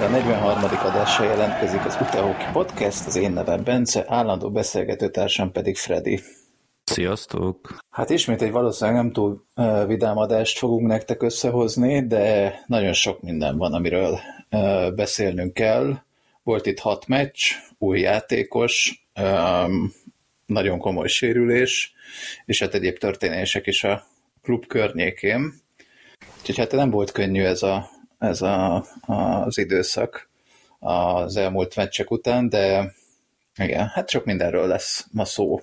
már a 43. adása jelentkezik az Utahoki Podcast, az én nevem Bence, állandó beszélgetőtársam pedig Freddy. Sziasztok! Hát ismét egy valószínűleg nem túl uh, vidám adást fogunk nektek összehozni, de nagyon sok minden van, amiről uh, beszélnünk kell. Volt itt hat meccs, új játékos, um, nagyon komoly sérülés, és hát egyéb történések is a klub környékén. Úgyhogy hát nem volt könnyű ez, a, ez a, az időszak az elmúlt meccsek után, de igen, hát sok mindenről lesz ma szó.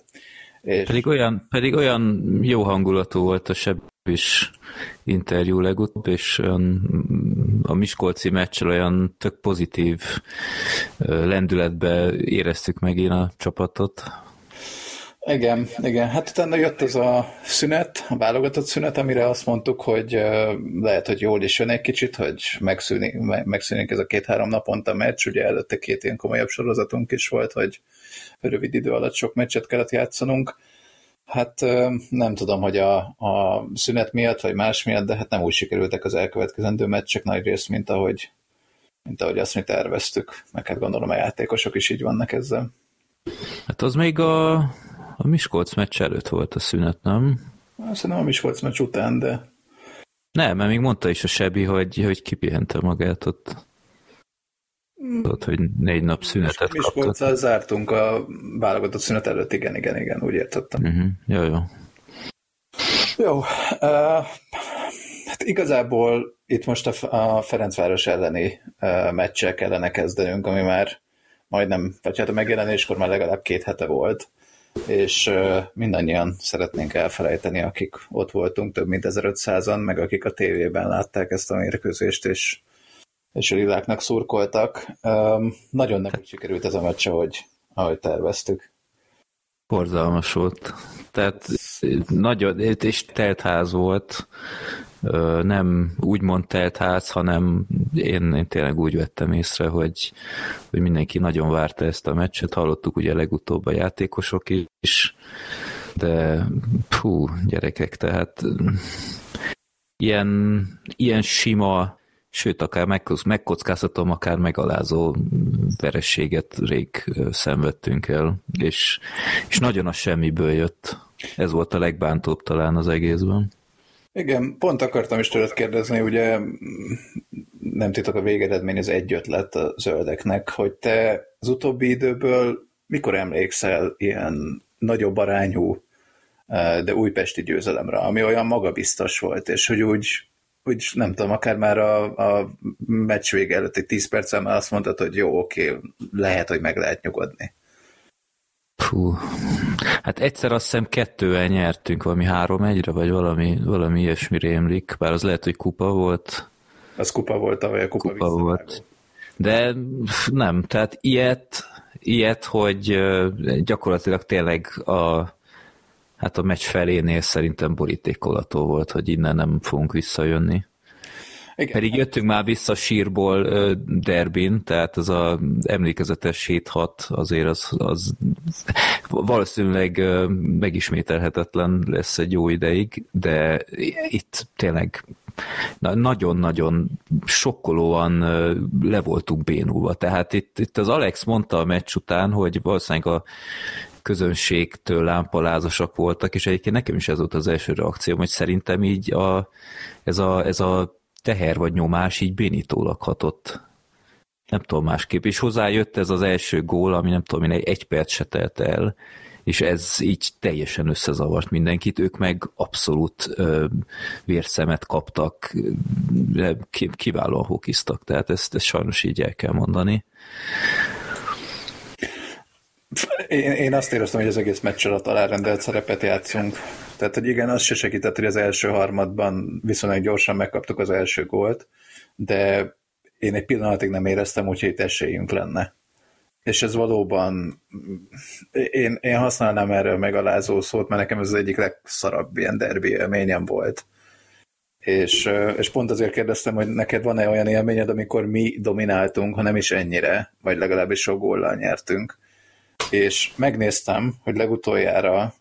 És... Pedig, olyan, pedig olyan jó hangulatú volt a Seb is interjú legutóbb, és olyan, a Miskolci meccsel olyan tök pozitív lendületbe éreztük meg én a csapatot. Igen, igen. Hát utána jött az a szünet, a válogatott szünet, amire azt mondtuk, hogy lehet, hogy jól is jön egy kicsit, hogy megszűnik, megszűnik ez a két-három naponta meccs. Ugye előtte két ilyen komolyabb sorozatunk is volt, hogy rövid idő alatt sok meccset kellett játszanunk. Hát nem tudom, hogy a, a szünet miatt, vagy más miatt, de hát nem úgy sikerültek az elkövetkezendő meccsek nagy rész, mint ahogy, mint ahogy azt mi terveztük. Meg hát gondolom a játékosok is így vannak ezzel. Hát az még a, a Miskolc meccs előtt volt a szünet, nem? Szerintem a Miskolc meccs után, de... Nem, mert még mondta is a Sebi, hogy, hogy kipihente magát ott. Tudod, hogy négy nap szünetet kapott. Miskolccal zártunk a válogatott szünet előtt, igen, igen, igen, úgy értettem. Uh-huh. Jó, jó. Jó, uh, hát igazából itt most a, a Ferencváros elleni uh, meccsel kellene kezdenünk, ami már majdnem, vagy hát a megjelenéskor már legalább két hete volt, és mindannyian szeretnénk elfelejteni, akik ott voltunk, több mint 1500-an, meg akik a tévében látták ezt a mérkőzést, és és a liláknak szurkoltak. Um, nagyon nem úgy sikerült ez a meccs, ahogy, ahogy terveztük. Borzalmas volt. Tehát nagyon, és telt ház volt. Nem úgymond telt ház, hanem én, én tényleg úgy vettem észre, hogy, hogy mindenki nagyon várta ezt a meccset. Hallottuk ugye legutóbb a játékosok is, de pú, gyerekek, tehát ilyen, ilyen sima sőt, akár megkockáztatom, akár megalázó verességet rég szenvedtünk el, és, és nagyon a semmiből jött. Ez volt a legbántóbb talán az egészben. Igen, pont akartam is tőled kérdezni, ugye nem titok a végeredmény az egy ötlet a zöldeknek, hogy te az utóbbi időből mikor emlékszel ilyen nagyobb arányú, de újpesti győzelemre, ami olyan magabiztos volt, és hogy úgy úgy nem tudom, akár már a, a meccs vége előtt egy 10 perccel már azt mondtad, hogy jó, oké, lehet, hogy meg lehet nyugodni. Fú. Hát egyszer azt hiszem kettővel nyertünk, valami három egyre, vagy valami, valami ilyesmi rémlik, bár az lehet, hogy kupa volt. Az kupa volt, vagy a kupa, kupa volt. De nem, tehát ilyet, ilyet, hogy gyakorlatilag tényleg a hát a meccs felénél szerintem borítékolató volt, hogy innen nem fogunk visszajönni. Igen. Pedig jöttünk már vissza sírból derbin, tehát az a emlékezetes 7-6 azért az, az valószínűleg megismételhetetlen lesz egy jó ideig, de itt tényleg nagyon-nagyon sokkolóan le voltunk bénulva. Tehát itt, itt az Alex mondta a meccs után, hogy valószínűleg a közönségtől lámpalázosak voltak, és egyébként nekem is ez volt az első reakcióm, hogy szerintem így a, ez, a, ez a teher vagy nyomás így bénítólag hatott. Nem tudom másképp. És hozzájött ez az első gól, ami nem tudom én, egy, egy perc se telt el, és ez így teljesen összezavart mindenkit, ők meg abszolút ö, vérszemet kaptak, kiválóan hokiztak, tehát ezt, ezt sajnos így el kell mondani. Én, én azt éreztem, hogy az egész meccs alatt alárendelt szerepet játszunk. Tehát, hogy igen, az se segített, hogy az első harmadban viszonylag gyorsan megkaptuk az első gólt, de én egy pillanatig nem éreztem, hogy itt esélyünk lenne. És ez valóban, én, én használnám erre a megalázó szót, mert nekem ez az egyik legszarabb ilyen derbi élményem volt. És, és pont azért kérdeztem, hogy neked van-e olyan élményed, amikor mi domináltunk, ha nem is ennyire, vagy legalábbis sok góllal nyertünk és megnéztem, hogy legutoljára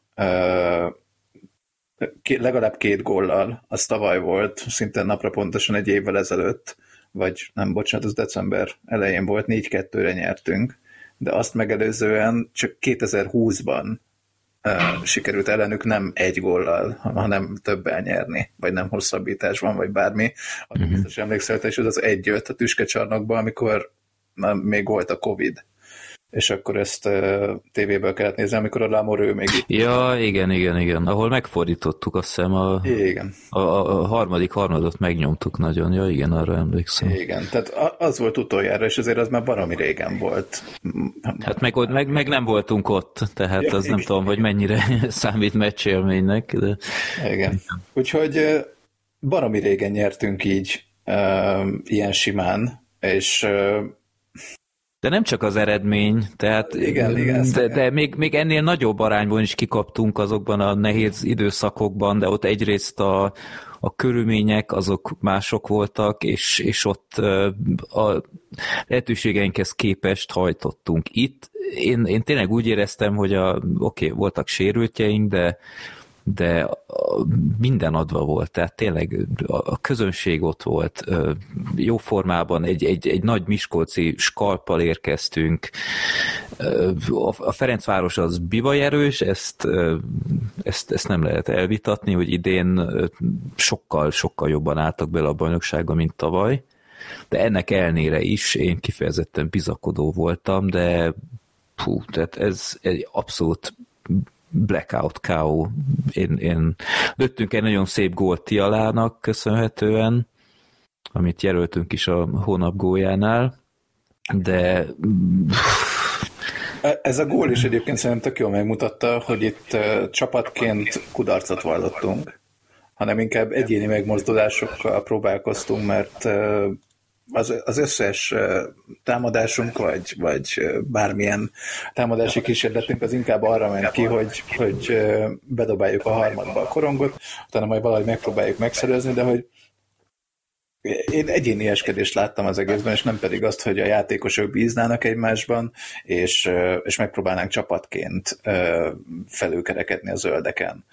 legalább két góllal, az tavaly volt, szinte napra pontosan egy évvel ezelőtt, vagy nem, bocsánat, az december elején volt, 4-2-re nyertünk, de azt megelőzően csak 2020-ban uh, sikerült ellenük nem egy góllal, hanem többel nyerni, vagy nem hosszabbításban, vagy bármi. Uh-huh. Biztos emlékszel, és az az egy jött a tüskecsarnokba, amikor még volt a Covid és akkor ezt uh, tévéből kellett nézni, amikor a Lamorő még... Ja, igen, igen, igen. Ahol megfordítottuk, azt hiszem a, igen. A, a, harmadik harmadot megnyomtuk nagyon. Ja, igen, arra emlékszem. Igen, tehát az volt utoljára, és azért az már baromi régen volt. Hát meg, meg, meg nem voltunk ott, tehát ja, az igen. nem tudom, hogy mennyire számít meccsélménynek. De... Igen. Úgyhogy baromi régen nyertünk így uh, ilyen simán, és uh, de nem csak az eredmény, tehát igen, igen, de, de még, még ennél nagyobb arányban is kikaptunk azokban a nehéz időszakokban, de ott egyrészt a, a körülmények azok mások voltak, és, és ott a lehetőségeinkhez képest hajtottunk. Itt én, én tényleg úgy éreztem, hogy a, oké, okay, voltak sérültjeink, de de minden adva volt, tehát tényleg a közönség ott volt, jó formában egy, egy, egy nagy miskolci skalppal érkeztünk, a Ferencváros az bivaj ezt, ezt, ezt nem lehet elvitatni, hogy idén sokkal, sokkal jobban álltak bele a bajnokságba, mint tavaly, de ennek elnére is én kifejezetten bizakodó voltam, de hú, tehát ez egy abszolút blackout KO. Én, én lőttünk egy nagyon szép gólt Tialának köszönhetően, amit jelöltünk is a hónap góljánál, de ez a gól is egyébként szerintem tök jól megmutatta, hogy itt csapatként kudarcot vallottunk, hanem inkább egyéni megmozdulásokkal próbálkoztunk, mert az, az összes támadásunk, vagy, vagy bármilyen támadási kísérletünk az inkább arra ment ki, hogy, hogy bedobáljuk a harmadba a korongot, utána majd valahogy megpróbáljuk megszerezni, de hogy én egyénieskedést láttam az egészben, és nem pedig azt, hogy a játékosok bíznának egymásban, és, és megpróbálnánk csapatként felülkerekedni a zöldeken.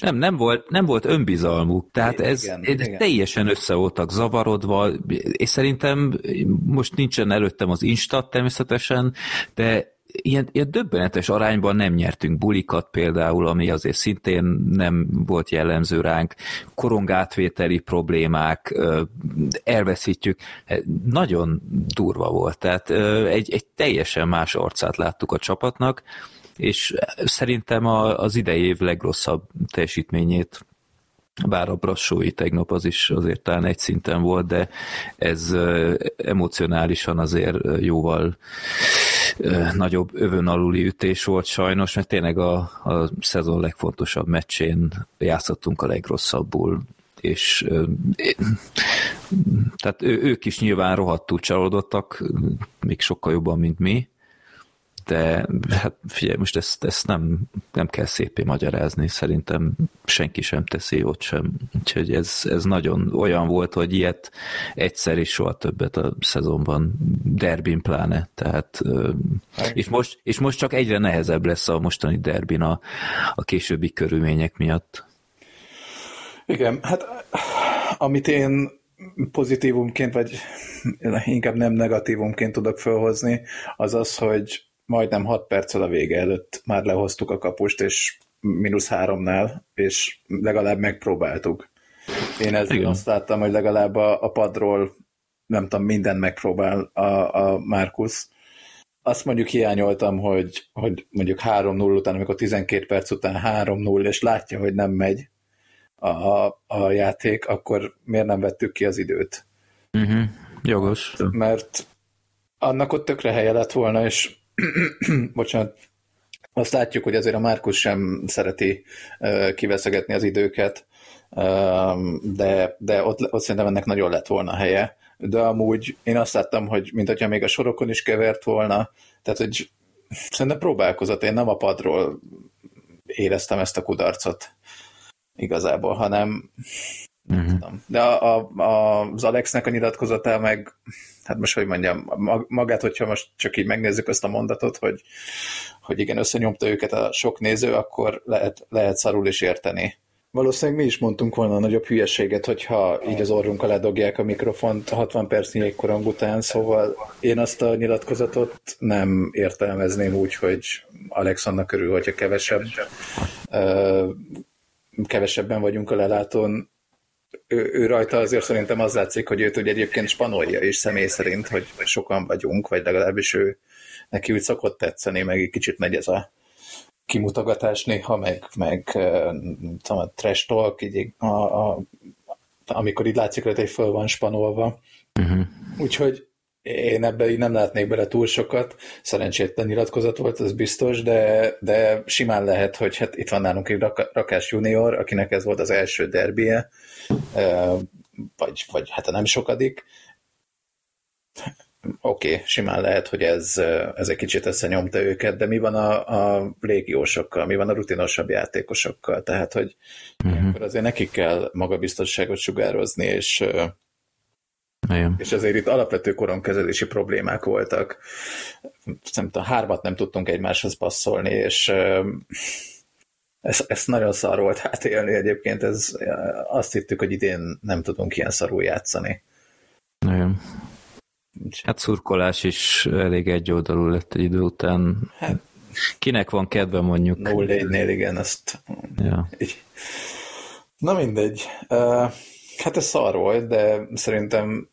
Nem, nem volt, nem volt önbizalmuk, tehát ez, igen, ez igen. teljesen össze voltak zavarodva, és szerintem most nincsen előttem az Instat természetesen, de ilyen, ilyen döbbenetes arányban nem nyertünk bulikat például, ami azért szintén nem volt jellemző ránk, korongátvételi problémák, elveszítjük, nagyon durva volt, tehát egy, egy teljesen más arcát láttuk a csapatnak, és szerintem az idei év legrosszabb teljesítményét bár a brassói tegnap az is azért talán egy szinten volt, de ez emocionálisan azért jóval nagyobb övön aluli ütés volt sajnos, mert tényleg a, a szezon legfontosabb meccsén játszottunk a legrosszabbul, és tehát ők is nyilván rohadtul csalódottak, még sokkal jobban, mint mi, de hát figyelj, most ezt, ezt nem, nem kell szépé magyarázni, szerintem senki sem teszi ott sem. Úgyhogy ez, ez nagyon olyan volt, hogy ilyet egyszer is soha többet a szezonban, derbin pláne, tehát és most, és most csak egyre nehezebb lesz a mostani derbin a, a későbbi körülmények miatt. Igen, hát amit én pozitívumként, vagy inkább nem negatívumként tudok felhozni, az az, hogy majdnem 6 perccel a vége előtt már lehoztuk a kapust, és mínusz háromnál, és legalább megpróbáltuk. Én ezzel Igen. azt láttam, hogy legalább a, a padról nem tudom, minden megpróbál a, a Markus. Azt mondjuk hiányoltam, hogy, hogy mondjuk 3-0 után, amikor 12 perc után 3-0, és látja, hogy nem megy a, a, a játék, akkor miért nem vettük ki az időt? Uh-huh. Jogos. Mert annak ott tökre helye lett volna, és bocsánat, azt látjuk, hogy azért a Márkus sem szereti uh, kiveszegetni az időket, de, de ott, ott szerintem ennek nagyon lett volna helye. De amúgy én azt láttam, hogy mint hogyha még a sorokon is kevert volna, tehát hogy szerintem próbálkozott, én nem a padról éreztem ezt a kudarcot igazából, hanem Uh-huh. De a, a, az Alexnek a nyilatkozata meg, hát most hogy mondjam, magát, hogyha most csak így megnézzük azt a mondatot, hogy, hogy igen, összenyomta őket a sok néző, akkor lehet, lehet szarul is érteni. Valószínűleg mi is mondtunk volna a nagyobb hülyeséget, hogyha így az orrunkkal ledogják a mikrofont 60 percnyi jégkorong után, szóval én azt a nyilatkozatot nem értelmezném úgy, hogy Alexannak körül, hogyha kevesebb, kevesebben vagyunk a lelátón, ő, ő rajta azért szerintem az látszik, hogy őt ugye egyébként spanolja is személy szerint, hogy sokan vagyunk, vagy legalábbis ő neki úgy szokott tetszeni, meg egy kicsit megy ez a kimutogatás néha, meg, meg tudom, a trash talk, így a, a, amikor így látszik, hogy föl van spanolva. Uh-huh. Úgyhogy én ebbe így nem látnék bele túl sokat, szerencsétlen nyilatkozat volt, ez biztos, de, de simán lehet, hogy hát itt van nálunk egy Rakás junior, akinek ez volt az első derbie, vagy, vagy hát nem sokadik, oké, okay, simán lehet, hogy ez, ez egy kicsit összenyomta őket, de mi van a, a légiósokkal, mi van a rutinosabb játékosokkal? Tehát, hogy uh-huh. azért nekik kell magabiztosságot sugározni, és, Igen. és azért itt alapvető koronkezelési problémák voltak. Nem tudom, hármat nem tudtunk egymáshoz passzolni, és ez, ez nagyon szar volt hát élni egyébként, ez, azt hittük, hogy idén nem tudunk ilyen szarul játszani. Igen. Hát szurkolás is elég egyoldalú lett egy idő után. Hát, Kinek van kedve mondjuk? No nél igen, ezt... Ja. Így. Na mindegy. Uh, hát ez szar volt, de szerintem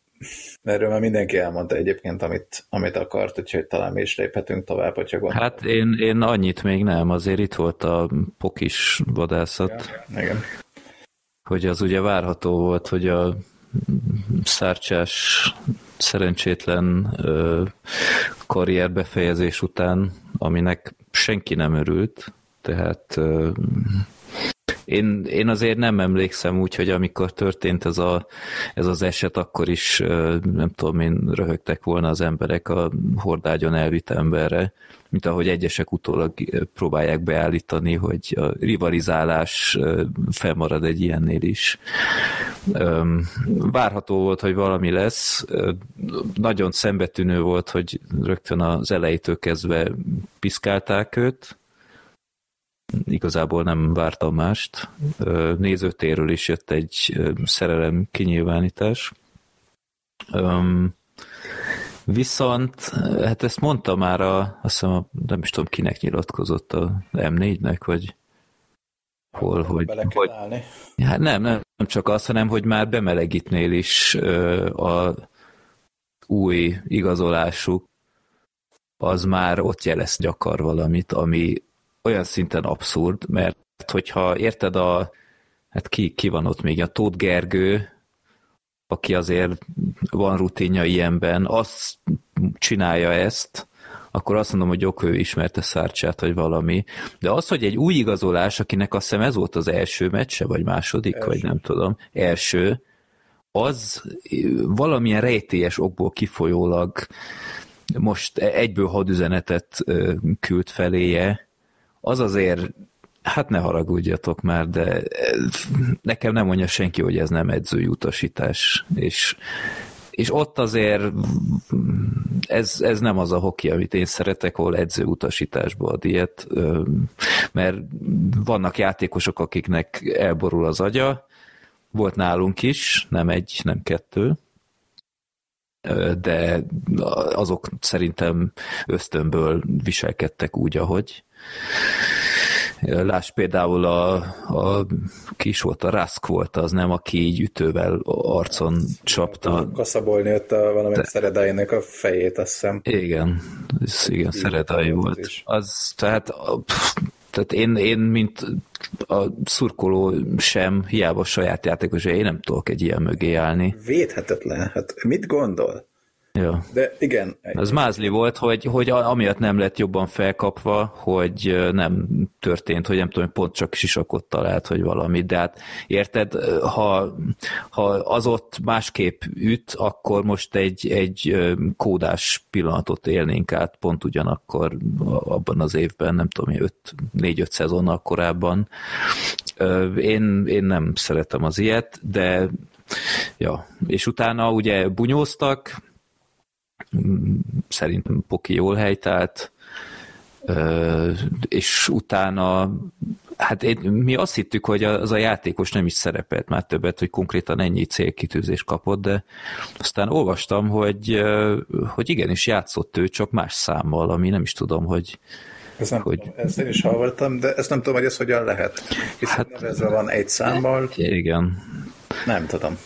erről már mindenki elmondta egyébként, amit, amit akart, úgyhogy talán mi is léphetünk tovább, hogyha gondolom. Hát én, én annyit még nem, azért itt volt a pokis vadászat. Ja, igen. Hogy az ugye várható volt, hogy a szárcsás szerencsétlen ö, karrierbefejezés után, aminek senki nem örült, tehát ö, én, én azért nem emlékszem úgy, hogy amikor történt ez, a, ez az eset, akkor is nem tudom én, röhögtek volna az emberek a hordágyon elvitt emberre, mint ahogy egyesek utólag próbálják beállítani, hogy a rivalizálás felmarad egy ilyennél is. Várható volt, hogy valami lesz. Nagyon szembetűnő volt, hogy rögtön az elejétől kezdve piszkálták őt, igazából nem vártam mást. Nézőtéről is jött egy szerelem kinyilvánítás. Viszont, hát ezt mondta már a, azt hiszem, nem is tudom kinek nyilatkozott a M4-nek, vagy hol, hogy... Bele hogy hát nem, nem, nem csak az, hanem hogy már bemelegítnél is a új igazolásuk, az már ott jelez gyakar valamit, ami olyan szinten abszurd, mert hogyha érted a, hát ki, ki van ott még, a Tóth Gergő, aki azért van rutinja ilyenben, azt csinálja ezt, akkor azt mondom, hogy ok, ő ismerte Szárcsát, vagy valami. De az, hogy egy új igazolás, akinek azt hiszem ez volt az első meccse, vagy második, első. vagy nem tudom, első, az valamilyen rejtélyes okból kifolyólag most egyből hadüzenetet küld feléje, az azért, hát ne haragudjatok már, de nekem nem mondja senki, hogy ez nem edzői utasítás, és és ott azért ez, ez nem az a hoki, amit én szeretek, ahol edző utasításba ad ilyet, mert vannak játékosok, akiknek elborul az agya, volt nálunk is, nem egy, nem kettő, de azok szerintem ösztönből viselkedtek úgy, ahogy. Láss például a, a kis volt, a Rask volt az, nem, aki így ütővel arcon csapta. Kaszabolni ott a valamelyik De... Szeredájének a fejét, azt hiszem. Igen, ez, igen, Szeredáj volt. Az, az tehát pff, tehát én, én, mint a szurkoló sem, hiába saját játékos, én nem tudok egy ilyen mögé állni. Védhetetlen. Hát mit gondol? Ja. De igen. Az mázli volt, hogy, hogy amiatt nem lett jobban felkapva, hogy nem történt, hogy nem tudom, pont csak sisakot talált, hogy valami, de hát érted, ha, ha az ott másképp üt, akkor most egy, egy kódás pillanatot élnénk át pont ugyanakkor abban az évben, nem tudom, 4-5 szezonnal korábban. Én, én nem szeretem az ilyet, de ja, és utána ugye bunyóztak, szerintem Poki jól helytált, és utána Hát én, mi azt hittük, hogy az a játékos nem is szerepelt már többet, hogy konkrétan ennyi célkitűzés kapott, de aztán olvastam, hogy, hogy igenis játszott ő, csak más számmal, ami nem is tudom, hogy... Ezt, nem hogy... tudom, ezt én is hallottam, de ezt nem tudom, hogy ez hogyan lehet. Hiszen hát, nevezve van egy számmal. Igen. Nem tudom.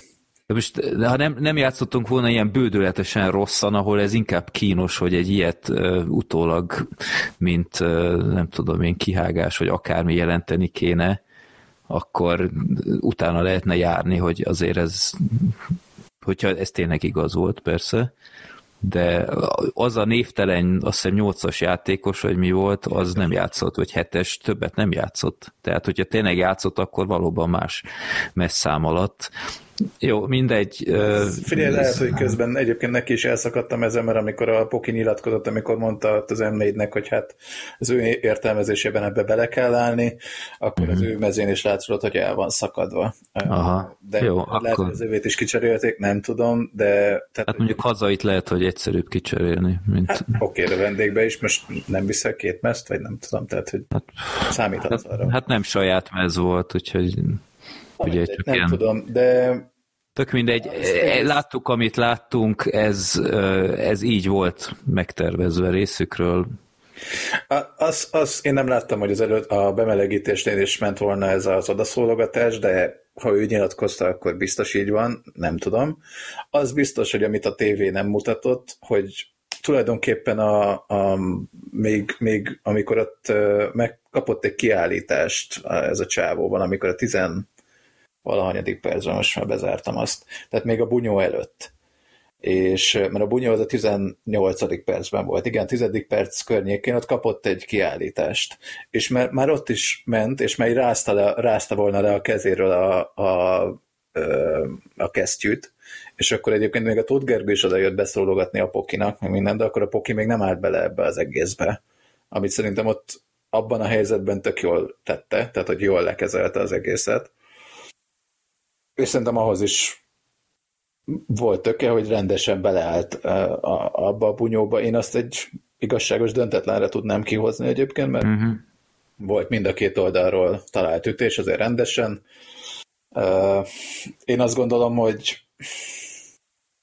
De most, ha nem, nem játszottunk volna ilyen bődöletesen rosszan, ahol ez inkább kínos, hogy egy ilyet uh, utólag, mint uh, nem tudom én, kihágás, vagy akármi jelenteni kéne, akkor utána lehetne járni, hogy azért ez, hogyha ez tényleg igaz volt, persze, de az a névtelen, azt hiszem 8-as játékos, vagy mi volt, az nem játszott, vagy 7-es, többet nem játszott. Tehát, hogyha tényleg játszott, akkor valóban más messzám alatt. Jó, mindegy. Figyelj, lehet, hogy közben egyébként neki is elszakadtam ezen, mert amikor a Poki nyilatkozott, amikor mondta az m hogy hát az ő értelmezésében ebbe bele kell állni, akkor mm-hmm. az mhm. ő mezén is látszott, hogy el van szakadva. Aha, de jó, lehet, akkor... hogy az övét is kicserélték, nem tudom, de... Tehát, hát mondjuk hazait lehet, hogy egyszerűbb kicserélni, mint... Hát, oké, de vendégbe is most nem viszel két mezt, vagy nem tudom, tehát hogy hát, számíthatsz hát, arra. Hát nem saját mez volt, úgyhogy Ugye, csak nem ilyen... tudom, de... Tök mindegy, láttuk, amit láttunk, ez, ez így volt megtervezve részükről. Az, az, én nem láttam, hogy az előtt a bemelegítésnél is ment volna ez az odaszólogatás, de ha ő nyilatkozta, akkor biztos így van, nem tudom. Az biztos, hogy amit a tévé nem mutatott, hogy tulajdonképpen a, a, még, még amikor ott megkapott egy kiállítást ez a csávóban, amikor a tizen valahanyadik percben, most már bezártam azt. Tehát még a bunyó előtt. És, mert a bunyó az a 18. percben volt. Igen, 10. perc környékén ott kapott egy kiállítást. És már, már ott is ment, és már rázta, le, rázta volna le a kezéről a, a, a kesztyűt, és akkor egyébként még a Tóth Gergő is oda jött beszólogatni a Pokinak, meg minden, de akkor a Poki még nem állt bele ebbe az egészbe, amit szerintem ott abban a helyzetben tök jól tette, tehát hogy jól lekezelte az egészet és szerintem ahhoz is volt töke, hogy rendesen beleállt abba a bunyóba. Én azt egy igazságos döntetlenre tudnám kihozni egyébként, mert uh-huh. volt mind a két oldalról talált ütés, azért rendesen. Én azt gondolom, hogy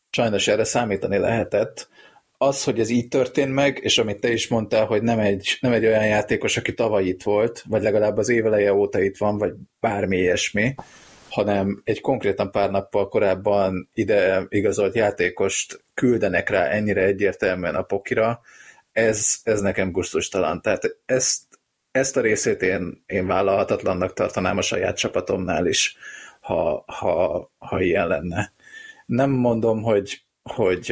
sajnos erre számítani lehetett. Az, hogy ez így történt meg, és amit te is mondtál, hogy nem egy, nem egy olyan játékos, aki tavaly itt volt, vagy legalább az éveleje óta itt van, vagy bármi ilyesmi, hanem egy konkrétan pár nappal korábban ide igazolt játékost küldenek rá ennyire egyértelműen a pokira, ez, ez nekem gusztustalan. Tehát ezt, ezt a részét én, én vállalhatatlannak tartanám a saját csapatomnál is, ha, ha, ha ilyen lenne. Nem mondom, hogy, hogy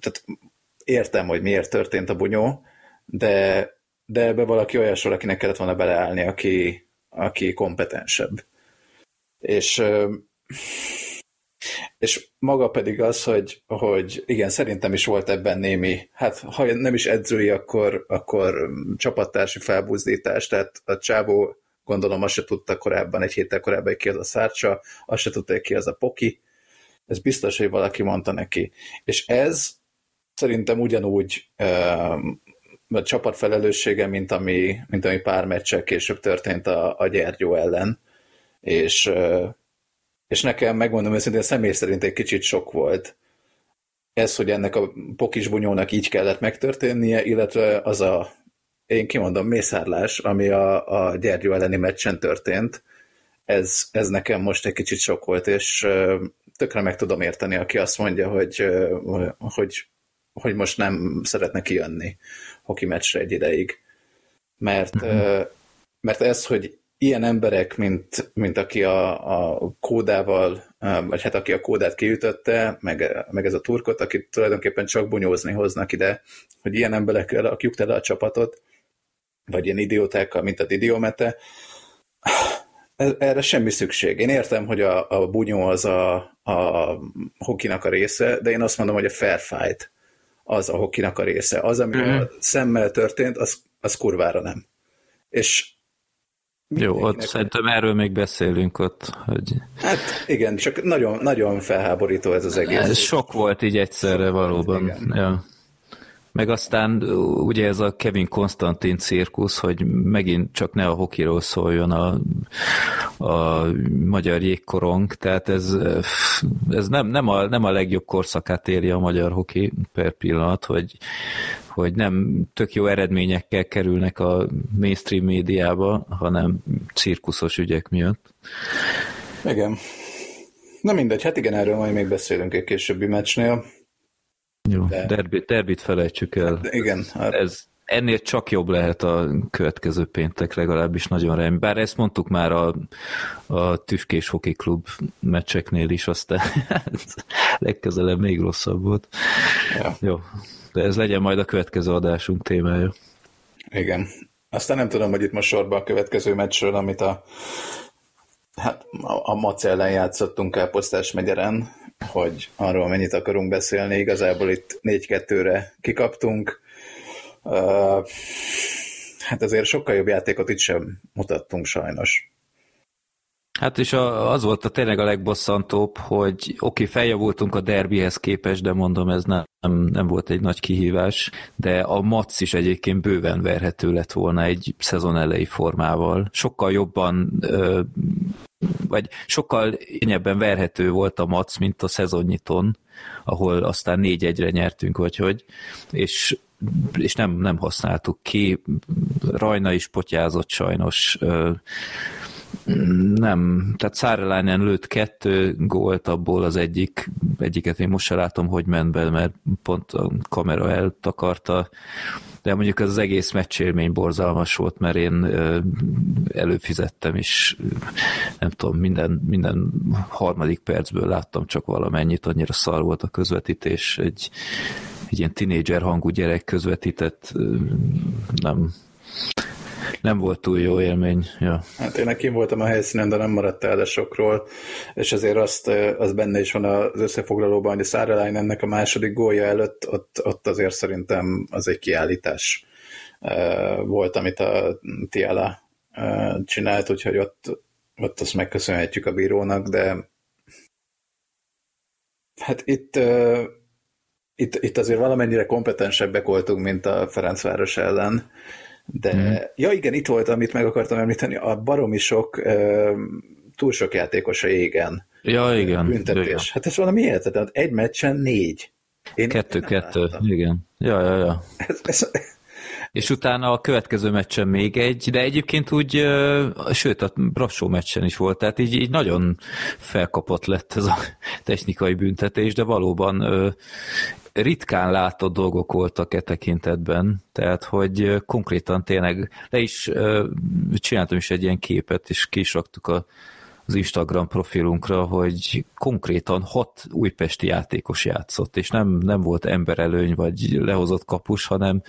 tehát értem, hogy miért történt a bunyó, de, de ebbe valaki olyasról, akinek kellett volna beleállni, aki, aki kompetensebb. És, és maga pedig az, hogy, hogy igen, szerintem is volt ebben némi, hát ha nem is edzői, akkor, akkor csapattársi felbuzdítás, tehát a csávó gondolom azt se tudta korábban, egy héttel korábban, ki az a szárcsa, azt se tudta, ki az a poki, ez biztos, hogy valaki mondta neki. És ez szerintem ugyanúgy a csapat felelőssége, mint ami, mint ami pár meccsel később történt a, a Gyergyó ellen, és, és nekem megmondom őszintén, személy szerint egy kicsit sok volt ez, hogy ennek a pokis bunyónak így kellett megtörténnie, illetve az a, én kimondom, mészárlás, ami a, a Gyergyó elleni meccsen történt, ez, ez nekem most egy kicsit sok volt, és tökre meg tudom érteni, aki azt mondja, hogy, hogy, hogy most nem szeretne kijönni hoki meccsre egy ideig. Mert, mm-hmm. mert ez, hogy ilyen emberek, mint, mint aki a, a kódával, vagy hát aki a kódát kiütötte, meg, meg ez a turkot, akit tulajdonképpen csak bunyózni hoznak ide, hogy ilyen emberekkel rakjuk tele a csapatot, vagy ilyen idiótákkal, mint a Didiomete, erre semmi szükség. Én értem, hogy a, a bunyó az a, a hokinak a része, de én azt mondom, hogy a fair fight az a hokinak a része. Az, ami mm-hmm. a szemmel történt, az, az kurvára nem. És jó, ott szerintem erről még beszélünk ott, hogy... Hát igen, csak nagyon, nagyon felháborító ez az egész. Ez sok volt így egyszerre valóban. Ja. Meg aztán ugye ez a Kevin Konstantin cirkusz, hogy megint csak ne a hokiról szóljon a, a magyar jégkorong, tehát ez, ez nem, nem, a, nem a legjobb korszakát éri a magyar hoki per pillanat, hogy, hogy nem tök jó eredményekkel kerülnek a mainstream médiába, hanem cirkuszos ügyek miatt. Igen. Na mindegy, hát igen, erről majd még beszélünk egy későbbi meccsnél. Jó, de... derbit, derbit felejtsük el. De igen. Hát... Ez, ennél csak jobb lehet a következő péntek, legalábbis nagyon remény. Bár ezt mondtuk már a, a Tüskés Hoki Klub meccseknél is, aztán legközelebb még rosszabb volt. Ja. Jó, de ez legyen majd a következő adásunk témája. Igen. Aztán nem tudom, hogy itt most sorba a következő meccsről, amit a hát a, a Mac ellen játszottunk Káposztás megyeren, hogy arról mennyit akarunk beszélni. Igazából itt 4-2-re kikaptunk. Hát azért sokkal jobb játékot itt sem mutattunk sajnos. Hát és az volt a tényleg a legbosszantóbb, hogy oké, feljavultunk a derbihez képest, de mondom, ez nem, nem volt egy nagy kihívás, de a Mac is egyébként bőven verhető lett volna egy szezon elejé formával. Sokkal jobban ö, vagy sokkal kényebben verhető volt a Mac, mint a szezonnyiton, ahol aztán négy egyre nyertünk, vagy hogy, és, és nem, nem használtuk ki. Rajna is potyázott sajnos, nem, tehát Szárelánen lőtt kettő gólt, abból az egyik, egyiket én most se látom, hogy ment be, mert pont a kamera eltakarta, de mondjuk az, az egész meccsélmény borzalmas volt, mert én előfizettem, és nem tudom, minden, minden harmadik percből láttam csak valamennyit, annyira szar volt a közvetítés, egy, egy ilyen tinédzser hangú gyerek közvetített, nem, nem volt túl jó élmény. Ja. Hát én nekem voltam a helyszínen, de nem maradt el sokról, és azért azt, az benne is van az összefoglalóban, hogy a Szárelány ennek a második gólja előtt, ott, ott azért szerintem az egy kiállítás volt, amit a Tiala csinált, úgyhogy ott, ott azt megköszönhetjük a bírónak, de hát itt, itt, itt azért valamennyire kompetensebbek voltunk, mint a Ferencváros ellen, de, mm. ja igen, itt volt, amit meg akartam említeni, a baromi sok, túl sok játékos a égen. Ja, igen. Büntetés. Igen. Hát ez valami hihetetlen, egy meccsen négy. Kettő-kettő, igen. Ja, ja, ja. Ez, ez, és utána a következő meccsen még egy, de egyébként úgy, sőt, a Brassó meccsen is volt, tehát így, így nagyon felkapott lett ez a technikai büntetés, de valóban ritkán látott dolgok voltak e tekintetben, tehát hogy konkrétan tényleg le is csináltam is egy ilyen képet, és ki is raktuk a, az Instagram profilunkra, hogy konkrétan hat újpesti játékos játszott, és nem, nem volt emberelőny, vagy lehozott kapus, hanem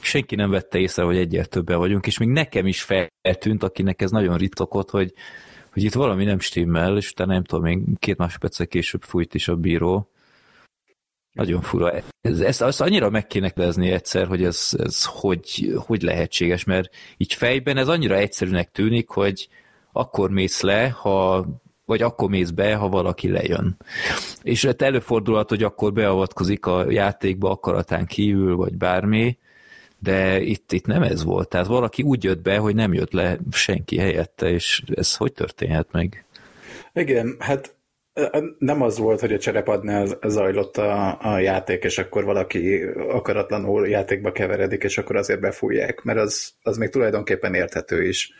senki nem vette észre, hogy egyel többen vagyunk, és még nekem is feltűnt, akinek ez nagyon ritkakott, hogy, hogy itt valami nem stimmel, és utána nem tudom, még két másodperccel később fújt is a bíró, nagyon fura. Ez, ezt, ezt annyira meg kéne lezni egyszer, hogy ez, ez hogy, hogy lehetséges, mert így fejben ez annyira egyszerűnek tűnik, hogy akkor mész le, ha vagy akkor mész be, ha valaki lejön. És hát előfordulhat, hogy akkor beavatkozik a játékba akaratán kívül, vagy bármi, de itt, itt nem ez volt. Tehát valaki úgy jött be, hogy nem jött le senki helyette, és ez hogy történhet meg? Igen, hát nem az volt, hogy a cserepadnál zajlott a, a játék, és akkor valaki akaratlanul játékba keveredik, és akkor azért befújják, mert az, az még tulajdonképpen érthető is.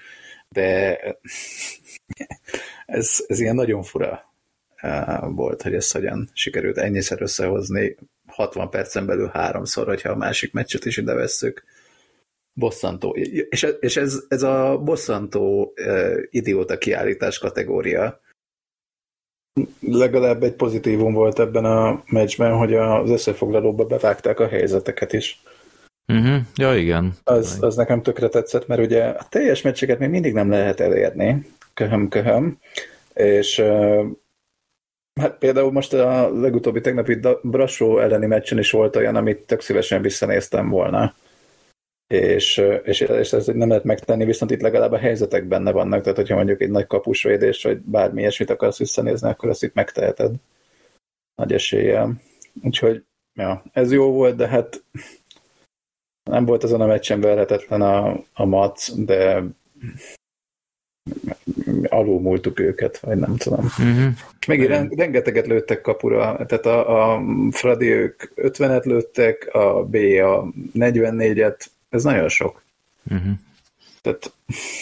De ez, ez ilyen nagyon fura volt, hogy ezt hogyan sikerült ennyiszer összehozni 60 percen belül háromszor, hogyha a másik meccset is ide vesszük. Bosszantó. És, és ez, ez a bosszantó idióta kiállítás kategória, legalább egy pozitívum volt ebben a meccsben, hogy az összefoglalóba bevágták a helyzeteket is. Uh-huh. Ja, igen. Az, az nekem tökre tetszett, mert ugye a teljes meccseket még mindig nem lehet elérni, köhöm, köhöm, és hát például most a legutóbbi tegnapi Brassó elleni meccsen is volt olyan, amit tök szívesen visszanéztem volna és, és, és ez nem lehet megtenni, viszont itt legalább a helyzetek benne vannak, tehát hogyha mondjuk egy nagy kapusvédés, vagy bármi ilyesmit akarsz visszanézni, akkor ezt itt megteheted nagy eséllyel. Úgyhogy, ja, ez jó volt, de hát Nem volt azon a meccsen verhetetlen a, a Mac, de alul múltuk őket, vagy nem tudom. Uh-huh. És még Igen. rengeteget lőttek kapura, tehát a, a Fradi ők 50-et lőttek, a B a 44-et, ez nagyon sok. Uh-huh. Tehát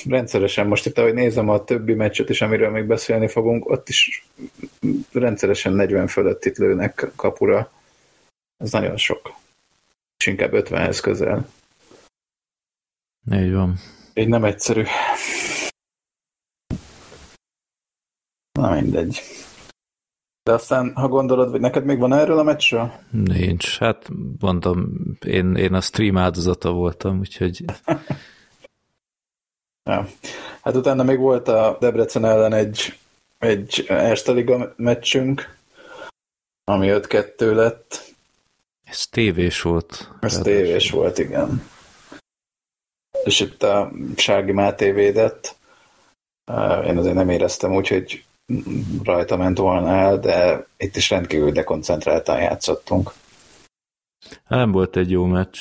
rendszeresen, most itt ahogy nézem a többi meccset is, amiről még beszélni fogunk, ott is rendszeresen 40 fölött itt lőnek kapura. Ez nagyon sok. És inkább 50-hez közel. Így van. Így nem egyszerű. Na mindegy. De aztán, ha gondolod, hogy neked még van erről a meccsről? Nincs. Hát mondom, én, én a stream áldozata voltam, úgyhogy... ja. Hát utána még volt a Debrecen ellen egy, egy Erste Liga meccsünk, ami 5-2 lett. Ez tévés volt. Ez tévés volt, igen. És itt a Sági Máté védett. Én azért nem éreztem úgy, hogy rajta ment volna el, de itt is rendkívül dekoncentráltan játszottunk. Nem volt egy jó meccs.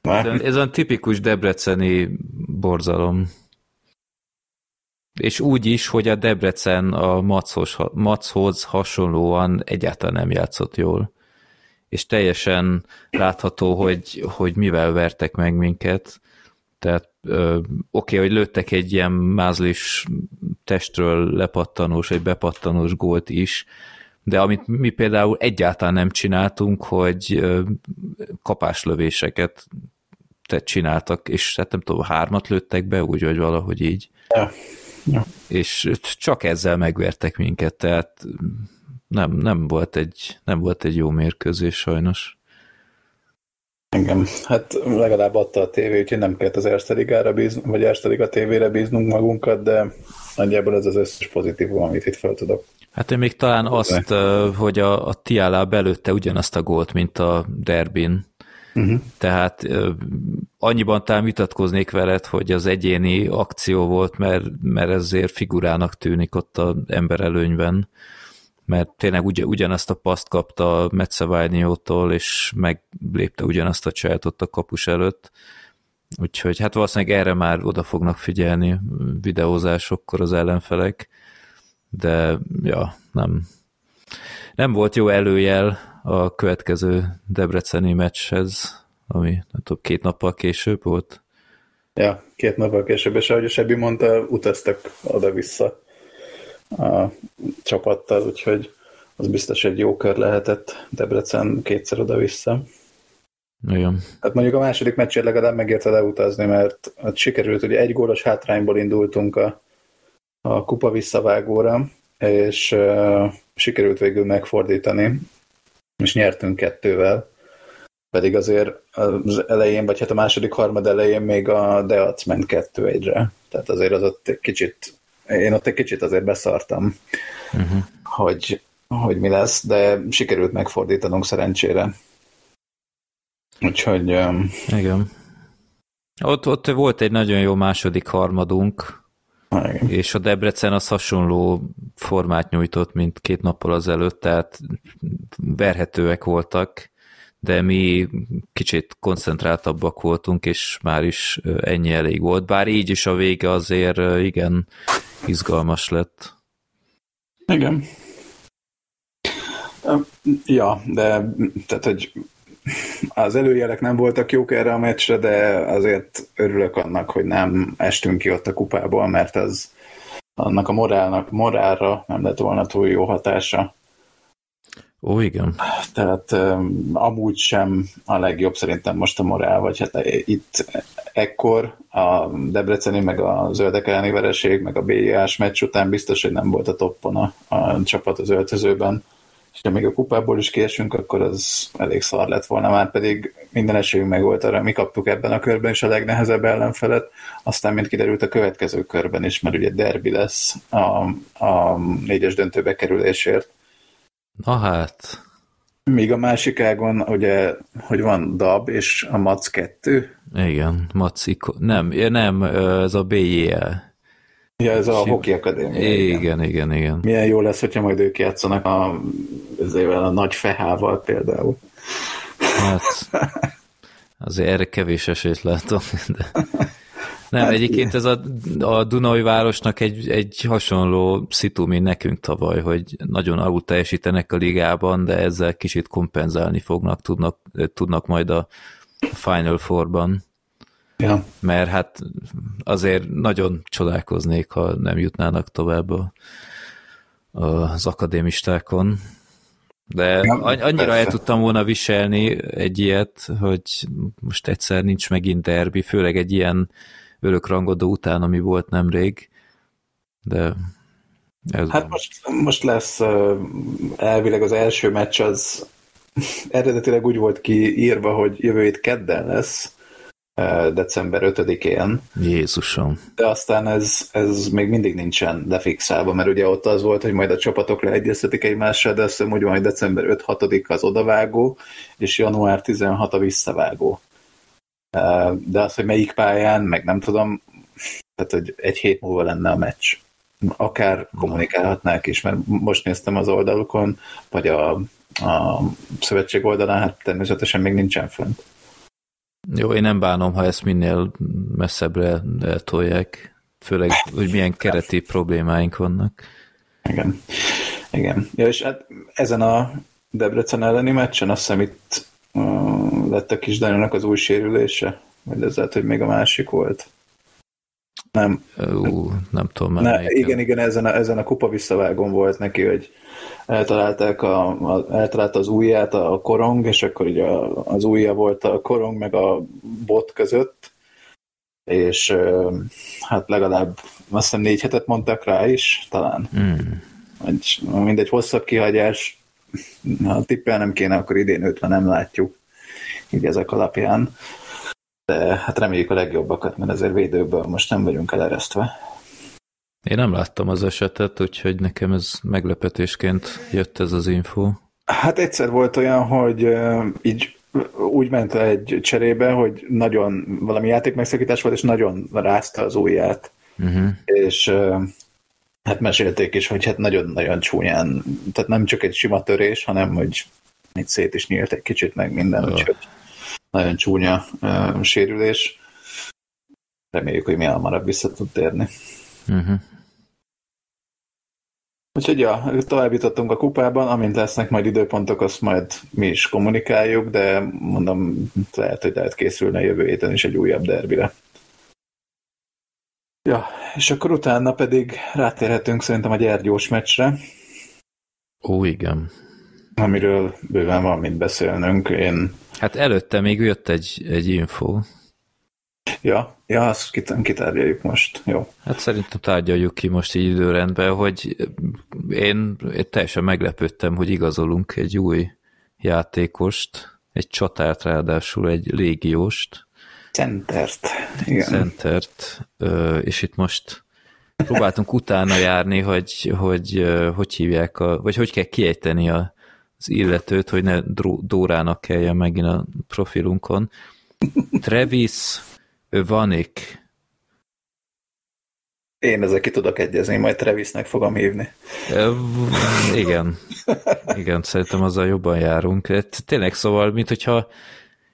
Ez, ez a tipikus debreceni borzalom. És úgy is, hogy a Debrecen a Machoz, Machoz hasonlóan egyáltalán nem játszott jól. És teljesen látható, hogy, hogy mivel vertek meg minket. Tehát oké, okay, hogy lőttek egy ilyen mázlis testről lepattanós, egy bepattanós gólt is, de amit mi például egyáltalán nem csináltunk, hogy kapáslövéseket te csináltak, és hát nem tudom, hármat lőttek be, úgy, vagy valahogy így. Ja. Ja. És csak ezzel megvertek minket, tehát nem, nem, volt egy, nem volt egy jó mérkőzés sajnos. Engem, hát legalább adta a tévé, úgyhogy nem kellett az Erste Ligára bíznunk, vagy Erste Liga tévére bíznunk magunkat, de nagyjából ez az összes pozitívum, amit itt fel tudok. Hát én még talán azt, hogy a, a Tiala belőtte ugyanazt a gólt, mint a Derbin. Uh-huh. Tehát annyiban talán vitatkoznék veled, hogy az egyéni akció volt, mert, mert ezért figurának tűnik ott az emberelőnyben mert tényleg ugy, ugyanazt a paszt kapta Metszaványótól, és meglépte ugyanazt a csajátot a kapus előtt. Úgyhogy hát valószínűleg erre már oda fognak figyelni videózásokkor az ellenfelek, de ja, nem. Nem volt jó előjel a következő debreceni meccshez, ami nem tudom, két nappal később volt. Ja, két nappal később, és ahogy a Sebi mondta, utaztak oda-vissza a csapattal, úgyhogy az biztos egy jó kör lehetett Debrecen kétszer oda-vissza. Igen. Hát mondjuk a második meccsért legalább megérte leutazni, mert hát sikerült, ugye egy gólos hátrányból indultunk a, a kupa visszavágóra, és uh, sikerült végül megfordítani, és nyertünk kettővel. Pedig azért az elején, vagy hát a második harmad elején még a Deac ment kettő egyre. Tehát azért az ott kicsit én ott egy kicsit azért beszartam, uh-huh. hogy, hogy mi lesz, de sikerült megfordítanunk szerencsére. Úgyhogy... Igen. Ott, ott volt egy nagyon jó második harmadunk, igen. és a Debrecen az hasonló formát nyújtott, mint két nappal azelőtt, tehát verhetőek voltak, de mi kicsit koncentráltabbak voltunk, és már is ennyi elég volt. Bár így is a vége azért igen izgalmas lett. Igen. Ja, de tehát, hogy az előjelek nem voltak jók erre a meccsre, de azért örülök annak, hogy nem estünk ki ott a kupából, mert az annak a morálnak, morálra nem lett volna túl jó hatása. Ó, igen. Tehát um, amúgy sem a legjobb szerintem most a morál, vagy hát itt ekkor a Debreceni, meg a zöldek elleni vereség, meg a BIA-s meccs után biztos, hogy nem volt a toppon a, a csapat az öltözőben. És ha még a kupából is kiesünk, akkor az elég szar lett volna, már pedig minden esélyünk meg volt arra, mi kaptuk ebben a körben is a legnehezebb ellenfelet, aztán mint kiderült a következő körben is, mert ugye derbi lesz a, a négyes döntőbe kerülésért Na hát. Még a másik ágon, ugye, hogy van DAB és a MAC 2. Igen, MAC nem, nem, ez a BJL. Ja, ez a Hockey Akadémia. Igen, igen, igen, igen. Milyen jó lesz, hogyha majd ők játszanak a, ezével a nagy fehával például. Hát, azért erre kevés esélyt látom. De... Nem, hát, egyébként ez a, a Dunai városnak egy, egy hasonló szitu, mint nekünk tavaly, hogy nagyon alul teljesítenek a ligában, de ezzel kicsit kompenzálni fognak, tudnak, tudnak majd a Final Four-ban. Ja. Mert hát azért nagyon csodálkoznék, ha nem jutnának tovább a, az akadémistákon. De ja, annyira persze. el tudtam volna viselni egy ilyet, hogy most egyszer nincs megint derbi, főleg egy ilyen örökrangodó után, ami volt nemrég. De ez hát most, most lesz elvileg az első meccs az eredetileg úgy volt kiírva, hogy jövő hét kedden lesz, december 5-én. Jézusom. De aztán ez, ez még mindig nincsen lefixálva, mert ugye ott az volt, hogy majd a csapatok leegyeztetik egymással, de azt hiszem úgy van, hogy december 5-6 az odavágó, és január 16 a visszavágó. De az, hogy melyik pályán, meg nem tudom, tehát hogy egy hét múlva lenne a meccs. Akár kommunikálhatnák is, mert most néztem az oldalukon, vagy a, a szövetség oldalán, hát természetesen még nincsen fönt. Jó, én nem bánom, ha ezt minél messzebbre eltolják, főleg, hogy milyen kereti problémáink vannak. Igen. Igen. Ja, és hát ezen a Debrecen elleni meccsen azt hiszem itt lett a kis Danielnak az új sérülése, vagy ez lehet, hogy még a másik volt. Nem. Ú, nem tudom. Ne, igen, igen, ezen a, ezen a kupa visszavágón volt neki, hogy eltalálták a, a, eltalálta az ujját a korong, és akkor ugye az ujja volt a korong meg a bot között, és hát legalább azt hiszem négy hetet mondtak rá is, talán. Mm. Egy, mindegy hosszabb kihagyás, ha tippel nem kéne, akkor idén őt nem látjuk, így ezek alapján. De hát reméljük a legjobbakat, mert ezért védőből most nem vagyunk eleresztve. Én nem láttam az esetet, úgyhogy nekem ez meglepetésként jött ez az info. Hát egyszer volt olyan, hogy így úgy ment egy cserébe, hogy nagyon valami játék megszakítás volt, és nagyon rázta az ujját. Uh-huh. És hát mesélték is, hogy hát nagyon-nagyon csúnyán, tehát nem csak egy sima törés, hanem hogy itt szét is nyílt egy kicsit meg minden, uh. úgyhogy nagyon csúnya uh, sérülés. Reméljük, hogy mi hamarabb vissza tud térni. Uh-huh. Úgyhogy ja, tovább jutottunk a kupában, amint lesznek majd időpontok, azt majd mi is kommunikáljuk, de mondom, lehet, hogy lehet készülni jövő héten is egy újabb derbire. Ja, és akkor utána pedig rátérhetünk szerintem a gyergyós meccsre. Ó, igen. Amiről bőven van mit beszélnünk. Én... Hát előtte még jött egy, egy info. Ja, ja, azt kitárgyaljuk most. Jó. Hát szerintem tárgyaljuk ki most így időrendben, hogy én, én teljesen meglepődtem, hogy igazolunk egy új játékost, egy csatárt ráadásul, egy légióst. Centert. Igen. Centert, és itt most próbáltunk utána járni, hogy hogy, hogy hívják, a, vagy hogy kell kiejteni a, az illetőt, hogy ne Dórának kelljen megint a profilunkon. Travis Vanik. Én ezzel ki tudok egyezni, majd Travisnek fogom hívni. Igen. Igen, szerintem azzal jobban járunk. Tényleg szóval, mint hogyha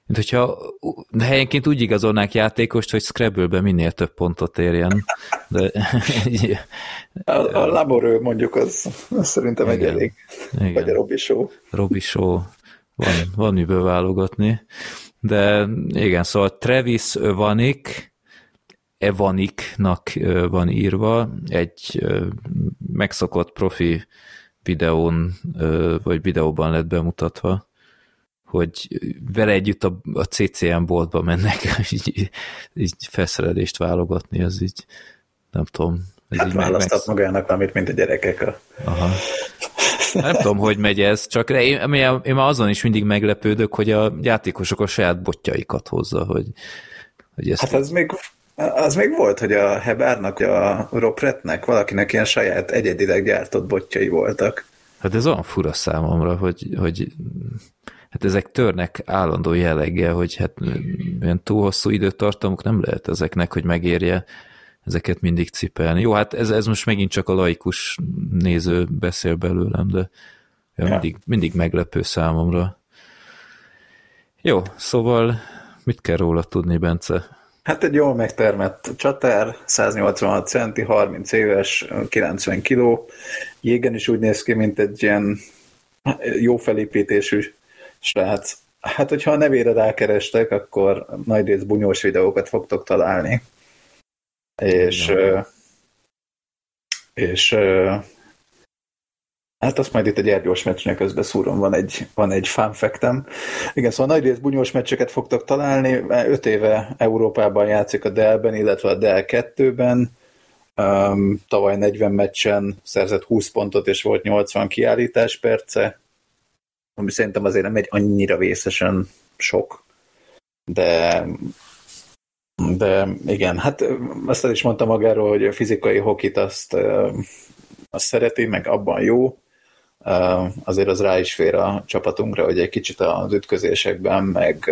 mint hogyha helyenként úgy igazolnák játékost, hogy Scrabble-be minél több pontot érjen. De... a, a Laborő mondjuk az, az szerintem igen, egy elég. Igen. Vagy a Robi Show. Robi Show. Van, van miből válogatni. De igen, szóval Travis Vanik, Evaniknak van írva, egy megszokott profi videón, vagy videóban lett bemutatva, hogy vele együtt a, a CCM boltba mennek, így, így felszerelést válogatni, az így, nem tudom. Ez hát így választott meg... magának valamit, mint a gyerekek. A... Aha. Nem tudom, hogy megy ez, csak én, én, én már azon is mindig meglepődök, hogy a játékosok a saját botjaikat hozza, hogy, hogy ezt... Hát ez még, az még volt, hogy a Hebárnak, a Ropretnek valakinek ilyen saját egyedileg gyártott botjai voltak. Hát ez olyan fura számomra, hogy, hogy hát ezek törnek állandó jelleggel, hogy hát ilyen túl hosszú időtartamuk nem lehet ezeknek, hogy megérje ezeket mindig cipelni. Jó, hát ez, ez most megint csak a laikus néző beszél belőlem, de ja. mindig, mindig meglepő számomra. Jó, szóval Mit kell róla tudni, Bence? Hát egy jól megtermett csatár, 186 centi, 30 éves, 90 kiló. Jégen is úgy néz ki, mint egy ilyen jó felépítésű srác. Hát, hogyha a nevére rákerestek, akkor nagy rész bunyós videókat fogtok találni. És, ja. és Hát azt majd itt egy ergyós meccsnek közben szúrom, van egy, van egy fun factem. Igen, szóval nagy rész bunyós meccseket fogtok találni, öt éve Európában játszik a Dell-ben, illetve a Dell 2-ben, um, tavaly 40 meccsen szerzett 20 pontot, és volt 80 kiállítás perce, ami szerintem azért nem egy annyira vészesen sok, de de igen, hát azt is mondta magáról, hogy a fizikai hokit azt, azt szereti, meg abban jó, azért az rá is fér a csapatunkra, hogy egy kicsit az ütközésekben, meg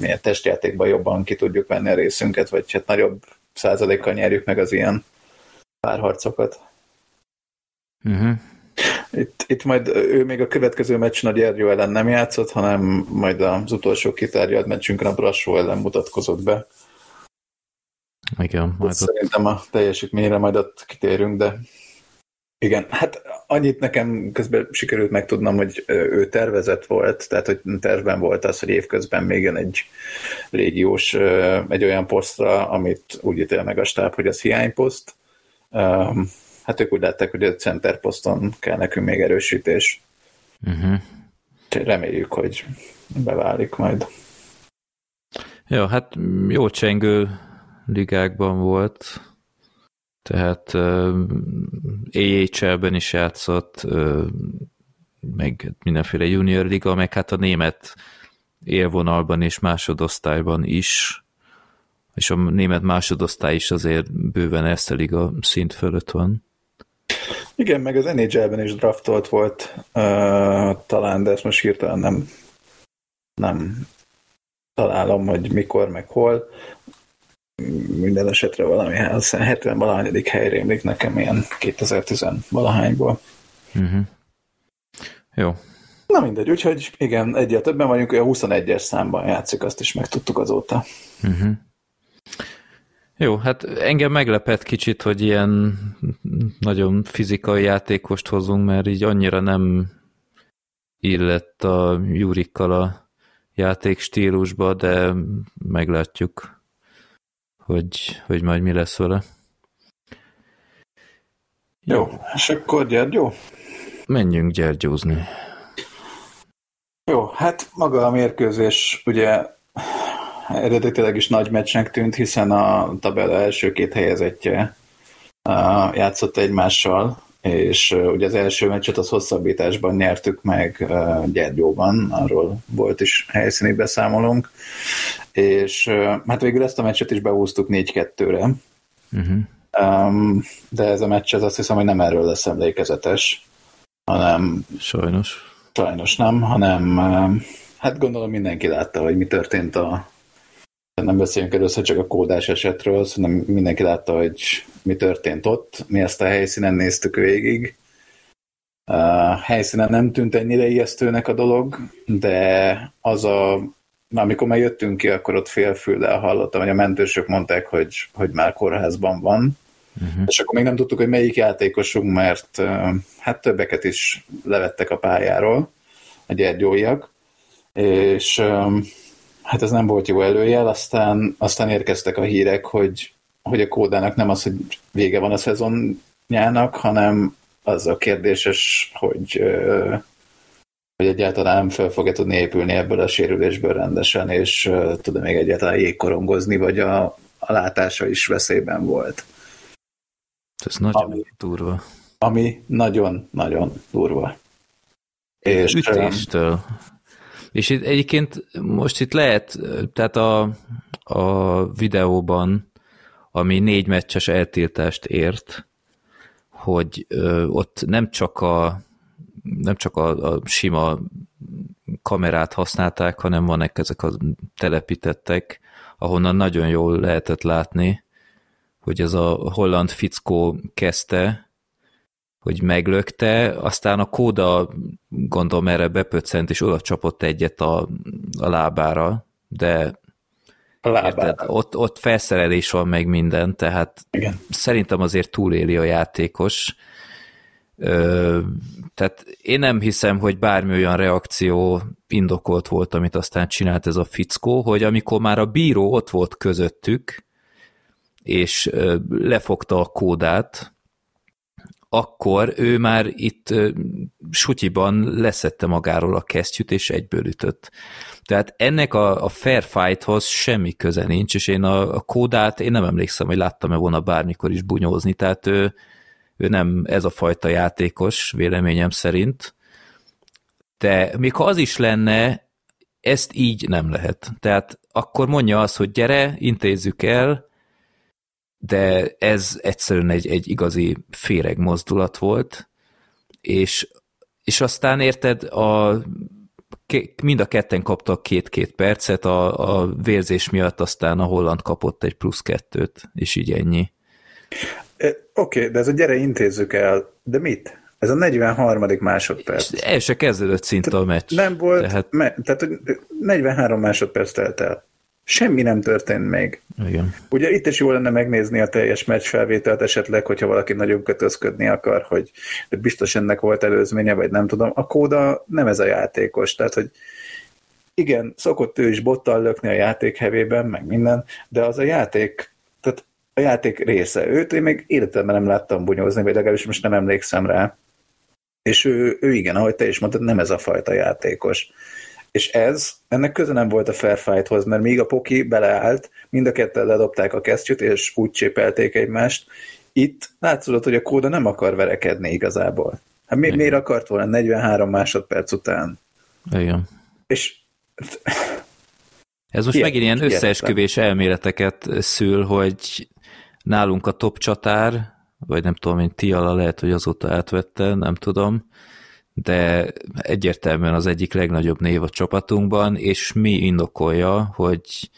milyen testjátékban jobban ki tudjuk venni a részünket, vagy hát nagyobb százalékkal nyerjük meg az ilyen párharcokat. Uh-huh. Itt, itt majd ő még a következő meccs Nagy Ergyó ellen nem játszott, hanem majd az utolsó kitárgyalt meccsünkön a Brassó ellen mutatkozott be. Igen, majd ott... Szerintem a teljesítményre majd ott kitérünk, de igen, hát annyit nekem közben sikerült megtudnom, hogy ő tervezett volt, tehát hogy tervben volt az, hogy évközben még jön egy légiós, egy olyan posztra, amit úgy ítél meg a stáb, hogy az hiányposzt. Hát ők úgy látták, hogy a center poszton kell nekünk még erősítés. Uh-huh. Reméljük, hogy beválik majd. Jó, hát jó csengő ligákban volt, tehát uh, AHL-ben is játszott, uh, meg mindenféle junior liga, meg hát a német élvonalban és másodosztályban is, és a német másodosztály is azért bőven ezt a liga szint fölött van. Igen, meg az NHL-ben is draftolt volt uh, talán, de ezt most hirtelen nem, nem találom, hogy mikor, meg hol minden esetre valami 70 valahányadik helyre emlék nekem ilyen 2010 valahányból. Uh-huh. Jó. Na mindegy, úgyhogy igen, egyet többen vagyunk, a 21-es számban játszik, azt is megtudtuk azóta. Uh-huh. Jó, hát engem meglepett kicsit, hogy ilyen nagyon fizikai játékost hozunk, mert így annyira nem illett a Jurikkal a játék stílusba, de meglátjuk hogy, hogy majd mi lesz vele. Jó, és akkor Gyergyó? Menjünk gyergyózni. Jó, hát maga a mérkőzés ugye eredetileg is nagy meccsnek tűnt, hiszen a tabella első két helyezettje játszott egymással, és ugye az első meccset az hosszabbításban nyertük meg Gyergyóban, arról volt is helyszíni beszámolunk, és hát végül ezt a meccset is beúztuk 4-2-re, uh-huh. um, de ez a meccs az azt hiszem, hogy nem erről lesz emlékezetes, hanem... Sajnos. Sajnos nem, hanem hát gondolom mindenki látta, hogy mi történt a nem beszéljünk először csak a kódás esetről, hanem mindenki látta, hogy mi történt ott. Mi ezt a helyszínen néztük végig. A helyszínen nem tűnt ennyire ijesztőnek a dolog, de az a Na, amikor már jöttünk ki, akkor ott félfüllel hallottam, hogy a mentősök mondták, hogy, hogy már kórházban van. Uh-huh. És akkor még nem tudtuk, hogy melyik játékosunk, mert hát többeket is levettek a pályáról, a gyergyóiak, és hát ez nem volt jó előjel, aztán, aztán érkeztek a hírek, hogy, hogy a kódának nem az, hogy vége van a szezonjának, hanem az a kérdéses, hogy hogy egyáltalán fel fog-e tudni épülni ebből a sérülésből rendesen, és tud-e még egyáltalán jégkorongozni, vagy a, a látása is veszélyben volt. Ez nagyon ami, durva. Ami nagyon-nagyon durva. És, Ütéstől. És itt egyébként most itt lehet, tehát a, a videóban, ami négy meccses eltiltást ért, hogy ö, ott nem csak a nem csak a, a sima kamerát használták, hanem vannak ezek a telepítettek, ahonnan nagyon jól lehetett látni, hogy ez a holland fickó kezdte, hogy meglökte, aztán a kóda gondolom erre bepöccent, és oda csapott egyet a, a lábára, de Érted? Ott, ott felszerelés van meg minden, tehát Igen. szerintem azért túléli a játékos. Ö, tehát én nem hiszem, hogy bármi olyan reakció indokolt volt, amit aztán csinált ez a fickó, hogy amikor már a bíró ott volt közöttük, és ö, lefogta a kódát, akkor ő már itt sutyiban leszette magáról a kesztyűt, és egyből ütött. Tehát ennek a, a fair fighthoz semmi köze nincs, és én a, a kódát, én nem emlékszem, hogy láttam-e volna bármikor is bunyózni, tehát ő, ő nem ez a fajta játékos, véleményem szerint. De még ha az is lenne, ezt így nem lehet. Tehát akkor mondja azt, hogy gyere, intézzük el, de ez egyszerűen egy, egy igazi féreg mozdulat volt, és, és aztán érted, a, mind a ketten kaptak két-két percet, a, a vérzés miatt aztán a holland kapott egy plusz kettőt, és így ennyi. Oké, okay, de ez a gyere intézzük el, de mit? Ez a 43. másodperc. És el se kezdődött szinte a meccs. Nem volt, tehát, me, tehát 43 másodperc telt el. Semmi nem történt még. Igen. Ugye itt is jó lenne megnézni a teljes meccs felvételt esetleg, hogyha valaki nagyon kötözködni akar, hogy biztos ennek volt előzménye, vagy nem tudom. A kóda nem ez a játékos, tehát hogy igen, szokott ő is bottal lökni a játék hevében, meg minden, de az a játék, tehát a játék része. Őt én még életemben nem láttam bunyózni, vagy legalábbis most nem emlékszem rá. És ő, ő igen, ahogy te is mondtad, nem ez a fajta játékos. És ez, ennek köze nem volt a fair fighthoz, mert míg a poki beleállt, mind a ketten ledobták a kesztyűt, és úgy csépelték egymást. Itt látszott, hogy a kóda nem akar verekedni igazából. Hát mi, miért akart volna 43 másodperc után? Igen. És ez most ilyen, megint ilyen összeesküvés elméleteket szül, hogy nálunk a top csatár, vagy nem tudom, mint Tiala lehet, hogy azóta átvette, nem tudom, de egyértelműen az egyik legnagyobb név a csapatunkban, és mi indokolja, hogy,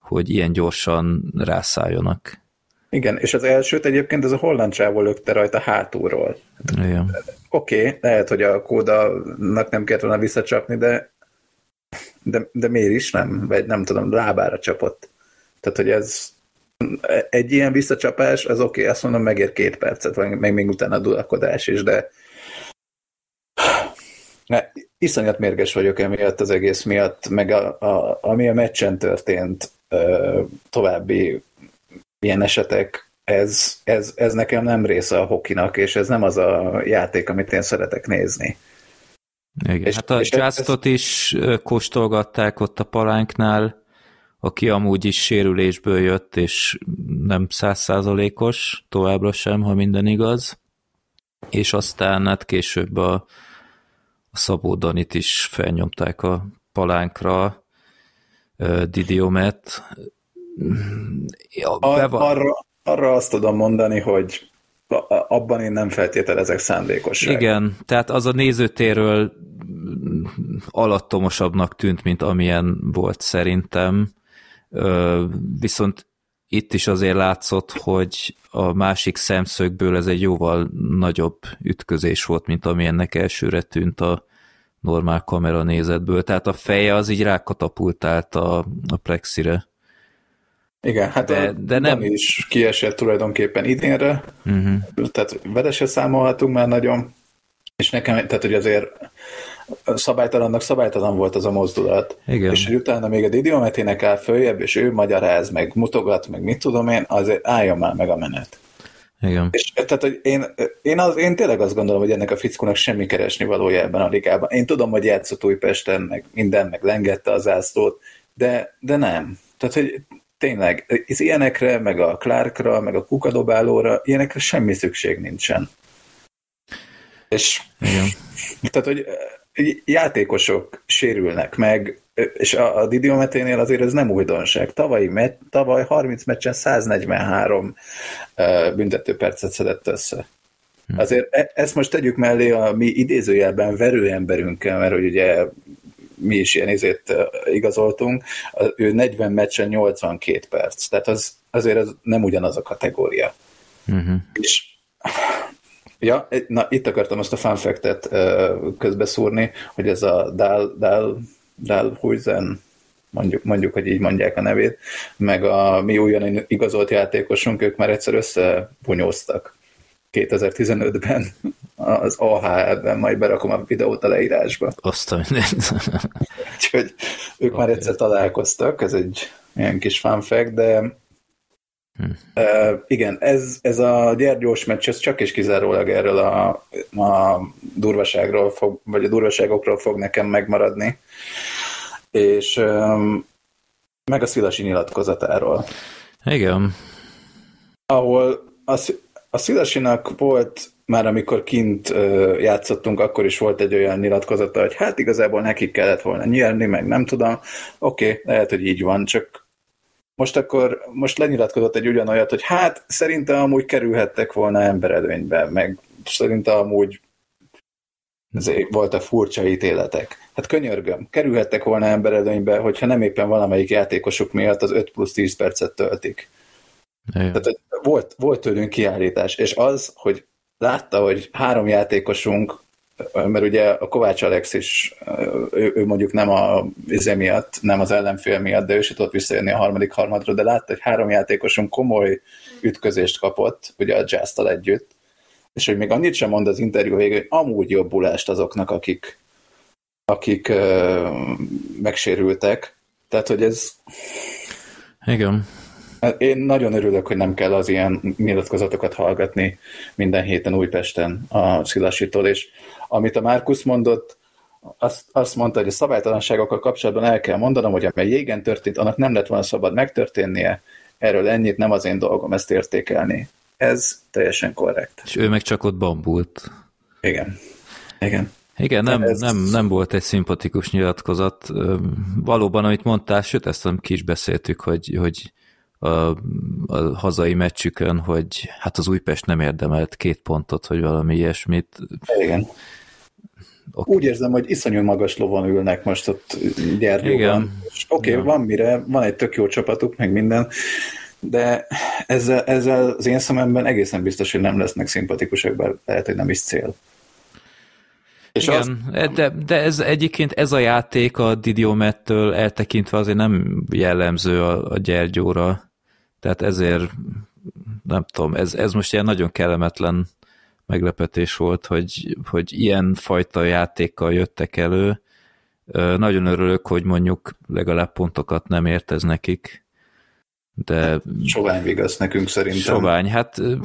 hogy ilyen gyorsan rászálljonak. Igen, és az elsőt egyébként ez a holland csávó lökte rajta hátulról. Igen. Oké, okay, lehet, hogy a kódanak nem kellett volna visszacsapni, de, de, de miért is nem? Vagy nem tudom, lábára csapott. Tehát, hogy ez egy ilyen visszacsapás, az oké, okay, azt mondom, megér két percet, vagy meg még utána a dulakodás is, de ne, iszonyat mérges vagyok emiatt az egész miatt, meg a, a, ami a meccsen történt, további ilyen esetek, ez, ez, ez nekem nem része a hokinak, és ez nem az a játék, amit én szeretek nézni. Igen, és, hát a Justot ez... is kóstolgatták ott a palánknál, aki amúgy is sérülésből jött, és nem százszázalékos, továbbra sem, ha minden igaz. És aztán hát később a, a Szabó Danit is felnyomták a palánkra, Didiomet. Ja, Ar- arra, arra azt tudom mondani, hogy abban én nem feltételezek szándékosságot. Igen, tehát az a nézőtéről alattomosabbnak tűnt, mint amilyen volt szerintem. Viszont itt is azért látszott, hogy a másik szemszögből ez egy jóval nagyobb ütközés volt, mint ami ennek elsőre tűnt a normál kamera nézetből. Tehát a feje az így rákatapultált a, a plexire. Igen, hát de, de nem is kiesett tulajdonképpen idénre, uh-huh. tehát vele se számolhatunk már nagyon, és nekem, tehát hogy azért szabálytalannak szabálytalan volt az a mozdulat. Igen. És hogy utána még a Didiometének áll följebb, és ő magyaráz, meg mutogat, meg mit tudom én, azért álljon már meg a menet. Igen. És tehát, hogy én, én, az, én tényleg azt gondolom, hogy ennek a fickónak semmi keresni valója ebben a ligában. Én tudom, hogy játszott Újpesten, meg minden, meg lengette az ászlót, de, de nem. Tehát, hogy tényleg, az ilyenekre, meg a Clarkra, meg a kukadobálóra, ilyenekre semmi szükség nincsen. És Igen. tehát, hogy játékosok sérülnek meg, és a, a Didiometénél azért ez nem újdonság. Tavaly, met, tavaly 30 meccsen 143 uh, büntetőpercet szedett össze. Hm. Azért e, ezt most tegyük mellé a mi idézőjelben verőemberünkkel, mert hogy ugye mi is ilyen izét igazoltunk, ő 40 meccsen 82 perc, tehát az, azért ez nem ugyanaz a kategória. Uh-huh. És Ja, na itt akartam azt a fun fact-et közbeszúrni, hogy ez a Dal, Dal, Dal Huizen mondjuk, mondjuk, hogy így mondják a nevét, meg a mi újon igazolt játékosunk, ők már egyszer összebunyóztak 2015-ben az AHL-ben, majd berakom a videót a leírásba. Azt a mindent. Úgyhogy ők okay. már egyszer találkoztak, ez egy ilyen kis fact, de Hm. Uh, igen, ez, ez a gyergyós meccs, ez csak és kizárólag erről a, a durvaságról fog, vagy a durvaságokról fog nekem megmaradni, és um, meg a Szilasi nyilatkozatáról. Igen. Ahol a, a Szilasinak volt már amikor kint játszottunk, akkor is volt egy olyan nyilatkozata, hogy hát igazából nekik kellett volna nyerni, meg nem tudom. Oké, okay, lehet, hogy így van, csak most akkor, most lenyilatkozott egy ugyanolyat, hogy hát szerintem amúgy kerülhettek volna emberedőnybe, meg szerintem amúgy voltak furcsa ítéletek. Hát könyörgöm, kerülhettek volna emberedőnybe, hogyha nem éppen valamelyik játékosuk miatt az 5 plusz 10 percet töltik. Tehát volt, volt tőlünk kiállítás, és az, hogy látta, hogy három játékosunk mert ugye a Kovács Alex is, ő, ő mondjuk nem a vize miatt, nem az ellenfél miatt, de ő is tudott visszajönni a harmadik harmadra, de látta, hogy három játékosunk komoly ütközést kapott, ugye a jazz együtt, és hogy még annyit sem mond az interjú végén, hogy amúgy jobbulást azoknak, akik, akik uh, megsérültek. Tehát, hogy ez... Igen. Én nagyon örülök, hogy nem kell az ilyen nyilatkozatokat hallgatni minden héten Újpesten a Szilasitól, és amit a Márkusz mondott, azt, azt mondta, hogy a szabálytalanságokkal kapcsolatban el kell mondanom, hogy amely jégen történt, annak nem lett volna szabad megtörténnie, erről ennyit, nem az én dolgom ezt értékelni. Ez teljesen korrekt. És ő meg csak ott bambult. Igen. Igen. Igen, nem, ez... nem, nem volt egy szimpatikus nyilatkozat. Valóban, amit mondtál, sőt, ezt ki is beszéltük, hogy, hogy a, a hazai meccsükön, hogy hát az Újpest nem érdemelt két pontot, vagy valami ilyesmit. Igen. Okay. Úgy érzem, hogy iszonyú magas lovon ülnek most ott gyergyóban. Oké, okay, ja. van mire, van egy tök jó csapatuk, meg minden, de ezzel, ezzel az én szememben egészen biztos, hogy nem lesznek szimpatikusak, bár lehet, hogy nem is cél. És Igen, az... de, de ez egyébként ez a játék a Didiomettől eltekintve azért nem jellemző a, a Gyergyóra. Tehát ezért nem tudom, ez, ez most ilyen nagyon kellemetlen meglepetés volt, hogy, hogy ilyen fajta játékkal jöttek elő. Nagyon örülök, hogy mondjuk legalább pontokat nem ért ez nekik. De... Sovány vigasz nekünk szerintem. Sovány, hát oké,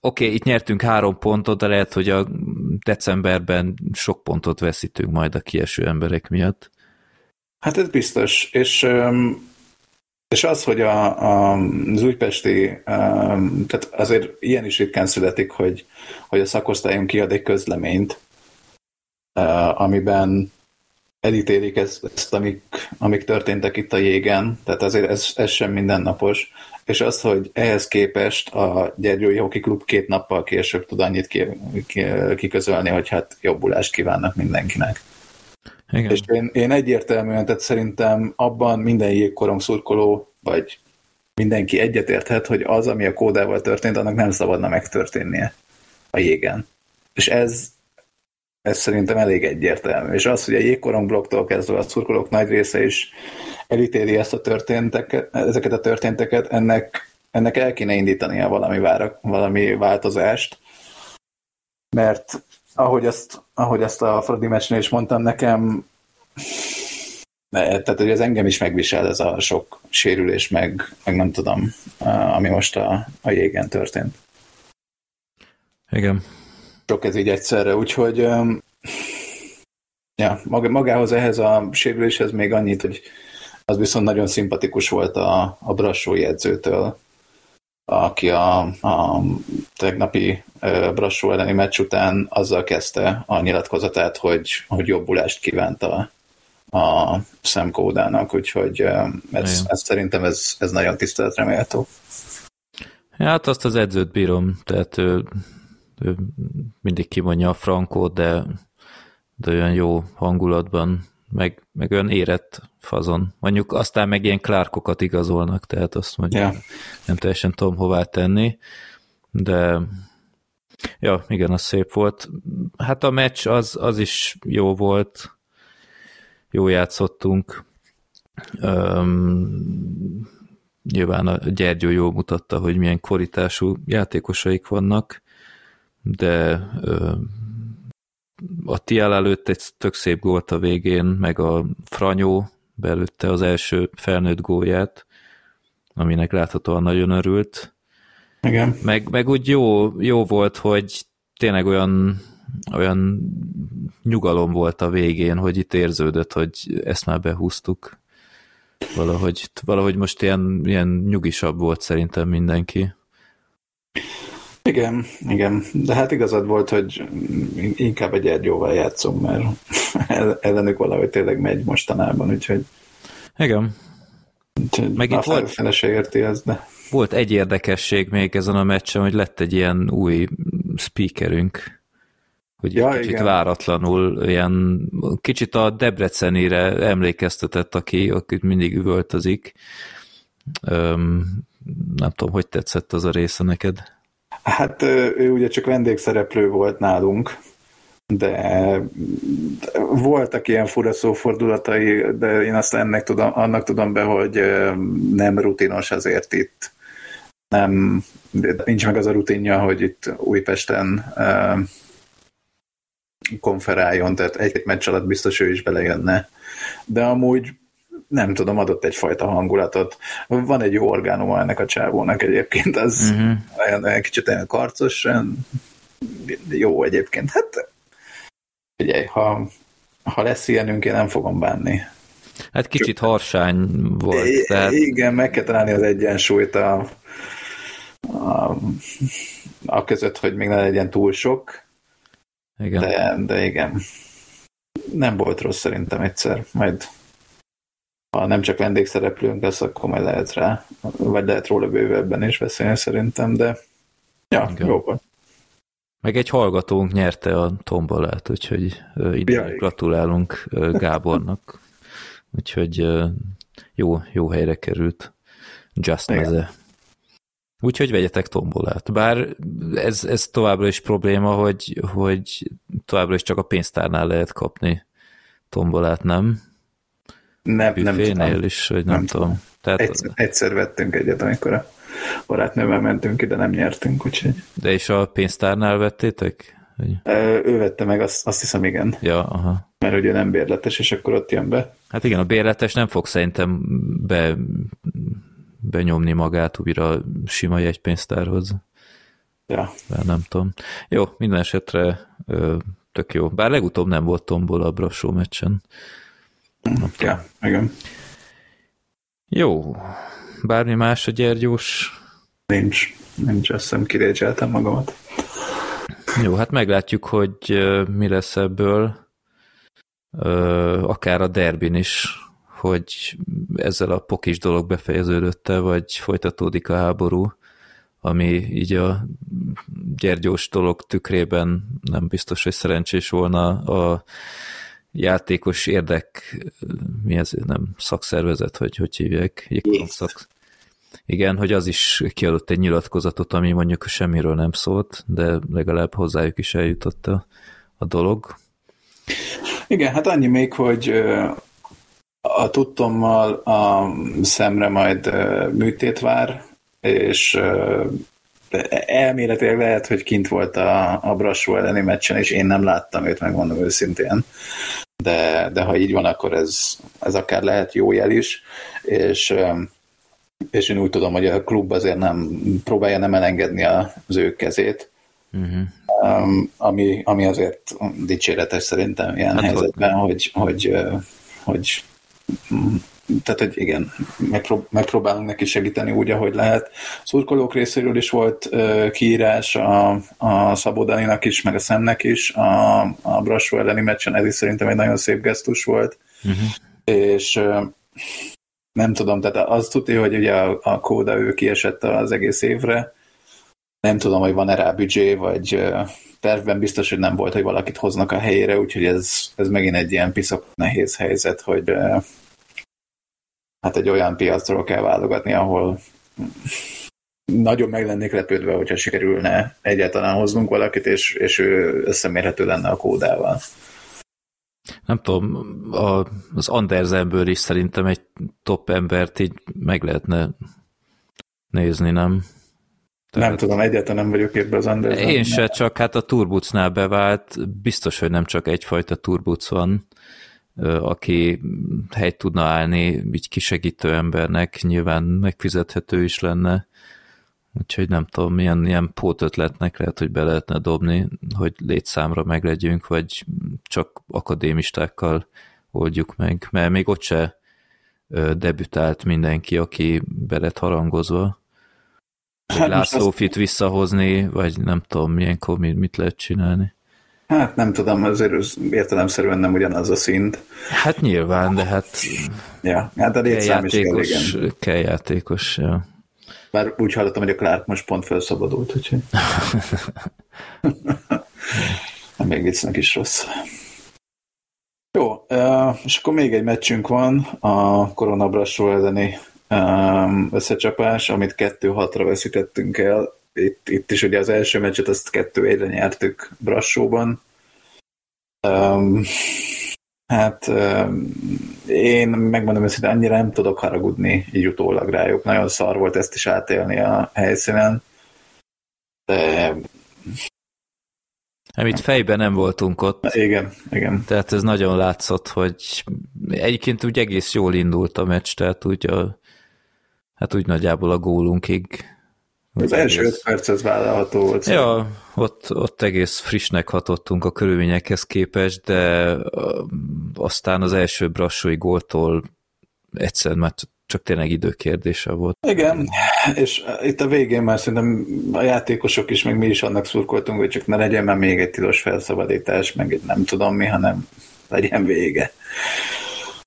okay, itt nyertünk három pontot, de lehet, hogy a decemberben sok pontot veszítünk majd a kieső emberek miatt. Hát ez biztos, és és az, hogy a, a, az újpesti, tehát azért ilyen is ritkán születik, hogy, hogy a szakosztályunk kiad egy közleményt, amiben elítélik ezt, ezt amik, amik történtek itt a jégen, tehát azért ez, ez sem mindennapos, és az, hogy ehhez képest a Gyergyói Hoki Klub két nappal később tud annyit ki, ki, kiközölni, hogy hát jobbulást kívánnak mindenkinek. Igen. És én, én egyértelműen, tehát szerintem abban minden jégkorong szurkoló, vagy mindenki egyetérthet, hogy az, ami a kódával történt, annak nem szabadna megtörténnie a jégen. És ez, ez szerintem elég egyértelmű. És az, hogy a jégkorong blokktól kezdve a szurkolók nagy része is elítéli ezt a történteket, ezeket a történteket, ennek, ennek el kéne indítania valami, vára, valami változást, mert ahogy ezt, ahogy ezt a Fradi meccsnél is mondtam, nekem tehát, hogy ez engem is megvisel ez a sok sérülés, meg, meg nem tudom, ami most a, a jégen történt. Igen. Sok ez így egyszerre, úgyhogy ja, magához ehhez a sérüléshez még annyit, hogy az viszont nagyon szimpatikus volt a, a Brassó jegyzőtől, aki a, a tegnapi Brassó elleni meccs után azzal kezdte a nyilatkozatát, hogy, hogy jobbulást kívánta a szemkódának, úgyhogy ez, ez szerintem ez, ez nagyon tiszteletre méltó. Hát azt az edzőt bírom, tehát ő, ő mindig kimondja a frankót, de, de olyan jó hangulatban, meg, meg olyan érett fazon. Mondjuk aztán meg ilyen klárkokat igazolnak, tehát azt mondja, yeah. nem teljesen tudom hová tenni, de ja, igen, az szép volt. Hát a meccs az, az is jó volt, jó játszottunk, Öm, nyilván a Gyergyó jól mutatta, hogy milyen korítású játékosaik vannak, de öm, a Tiel előtt egy tök szép gólt a végén, meg a Franyó belőtte az első felnőtt gólját, aminek láthatóan nagyon örült. Igen. Meg, meg úgy jó, jó volt, hogy tényleg olyan, olyan nyugalom volt a végén, hogy itt érződött, hogy ezt már behúztuk. Valahogy, valahogy most ilyen, ilyen nyugisabb volt szerintem mindenki. Igen, igen, de hát igazad volt, hogy inkább egy Gyergyóval játszom, mert ellenük valahogy tényleg megy mostanában, úgyhogy igen. úgyhogy Meg itt volt- feleség érti ez, de Volt egy érdekesség még ezen a meccsen, hogy lett egy ilyen új speakerünk, hogy Ja, kicsit igen. váratlanul, ilyen kicsit a Debrecenire emlékeztetett, aki, akit mindig üvöltözik. Öm, nem tudom, hogy tetszett az a része neked? Hát ő ugye csak vendégszereplő volt nálunk, de voltak ilyen fura szófordulatai, de én azt ennek tudom, annak tudom be, hogy nem rutinos azért itt. Nem, nincs meg az a rutinja, hogy itt Újpesten konferáljon, tehát egy-két meccs alatt biztos ő is belejönne. De amúgy nem tudom, adott egyfajta hangulatot. Van egy jó orgánuma ennek a csávónak egyébként, az Uh-huh. olyan, olyan kicsit olyan karcos, olyan jó egyébként. Hát figyelj, ha, ha lesz ilyenünk, én nem fogom bánni. Hát kicsit harsány volt, I- tehát Igen, meg kell találni az egyensúlyt a, a, a között, hogy még ne legyen túl sok, igen. de, de igen. Nem volt rossz szerintem egyszer, majd ha nem csak vendégszereplőnk lesz, akkor majd lehet rá, vagy lehet róla bővebben is beszélni szerintem, de ja, Igen. jó volt. Meg egy hallgatónk nyerte a tombolát, úgyhogy ide Jaj. gratulálunk Gábornak. Úgyhogy jó, jó helyre került. Just Igen. meze. Úgyhogy vegyetek tombolát. Bár ez, ez továbbra is probléma, hogy, hogy továbbra is csak a pénztárnál lehet kapni tombolát, nem? Nem, nem tudom. is, vagy nem, Nem tudom. Tehát, Egyszer, egyszer vettünk egyet, amikor a barátnővel mentünk ide, nem nyertünk, úgyhogy de és a pénztárnál vettétek? Ő vette meg, azt, azt hiszem igen, Ja, aha. mert ugye nem bérletes, és akkor ott jön be. Hát igen, a bérletes nem fog szerintem be, benyomni magát újra sima jegypénztárhoz. Ja. Bár nem tudom. Jó, minden esetre ö, tök jó. Bár legutóbb nem volt tombol a Brassó meccsen. Ja, igen. Jó. Bármi más a Gyergyós? Nincs, nincs, azt hiszem kirécseltem magamat. Jó, hát meglátjuk, hogy mi lesz ebből. Akár a derbin is, hogy ezzel a pokis dolog befejeződötte, vagy folytatódik a háború, ami így a Gyergyós dolog tükrében nem biztos, hogy szerencsés volna a játékos érdek, mi ez, nem szakszervezet, hogy hogy hívják? Szak... Igen, hogy az is kiadott egy nyilatkozatot, ami mondjuk semmiről nem szólt, de legalább hozzájuk is eljutott a, a dolog. Igen, hát annyi még, hogy a tudtommal a szemre majd műtét vár, és elméletileg lehet, hogy kint volt a, a Brassó elleni meccsen, és én nem láttam őt, megmondom őszintén. De, de ha így van, akkor ez, ez akár lehet jó jel is, és, és én úgy tudom, hogy a klub azért nem próbálja nem elengedni az ő kezét, Uh-huh. um, ami, ami azért dicséretes szerintem ilyen Hát helyzetben, hogy, hogy, hogy mm, tehát, hogy igen, megprób- megpróbálunk neki segíteni úgy, ahogy lehet. Szurkolók részéről is volt uh, kiírás a, a Szabó Daninak is, meg a Szemnek is a, a Brassó elleni meccsen, ez is szerintem egy nagyon szép gesztus volt, Uh-huh. és uh, nem tudom, tehát az tudja, hogy ugye a, a kóda ő kiesett az egész évre, nem tudom, hogy van-e rá büdzsé, vagy ö, tervben biztos, hogy nem volt, hogy valakit hoznak a helyére, úgyhogy ez, ez megint egy ilyen piszok nehéz helyzet, hogy ö, hát egy olyan piacról kell válogatni, ahol nagyon meg lennék lepődve, hogyha sikerülne egyáltalán hoznunk valakit, és, és ő összemérhető lenne a kódával. nem tudom, a, az Andersenből is szerintem egy top embert így meg lehetne nézni, nem? Tehát... Nem tudom, egyáltalán nem vagyok ebben az Andersen. Én se, csak hát a turbucnál bevált, biztos, hogy nem csak egyfajta turbuc van, aki helyt tudna állni, így kisegítő embernek, nyilván megfizethető is lenne, úgyhogy nem tudom, milyen, milyen pótötletnek lehet, hogy be lehetne dobni, hogy létszámra meglegyünk, vagy csak akadémistákkal oldjuk meg, mert még ott se debütált mindenki, aki be lett harangozva. Hát László fit visszahozni, vagy nem tudom, milyenkor mit lehet csinálni. Hát nem tudom, azért értelemszerűen nem ugyanaz a szint. Hát nyilván, de hát... Ja, hát a létszám is kell, igen. Kell játékos, ja. Bár úgy hallottam, hogy a Clark most pont felszabadult, úgyhogy... még viccnek is rossz. Jó, és akkor még egy meccsünk van, a Koronabrassó elleni összecsapás, amit 2-6-ra veszítettünk el. Itt, itt is ugye az első meccset azt 2-1-re nyertük Brassóban. Um, hát um, én megmondom hogy annyira nem tudok haragudni így utólag rájuk. Nagyon szar volt ezt is átélni a helyszínen. De amit hát fejben nem voltunk ott. Igen, igen. Tehát ez nagyon látszott, hogy egyébként úgy egész jól indult a meccs, tehát úgy a, hát úgy nagyjából a gólunkig. Az első öt perc ez vállalható volt. Ja, ott, ott egész frissnek hatottunk a körülményekhez képest, de aztán az első brassói góltól egyszerűen már csak tényleg időkérdése volt. Igen, és itt a végén már szerintem a játékosok is, meg mi is annak szurkoltunk, hogy csak ne legyen már még egy tilos felszabadítás, meg egy nem tudom mi, hanem legyen vége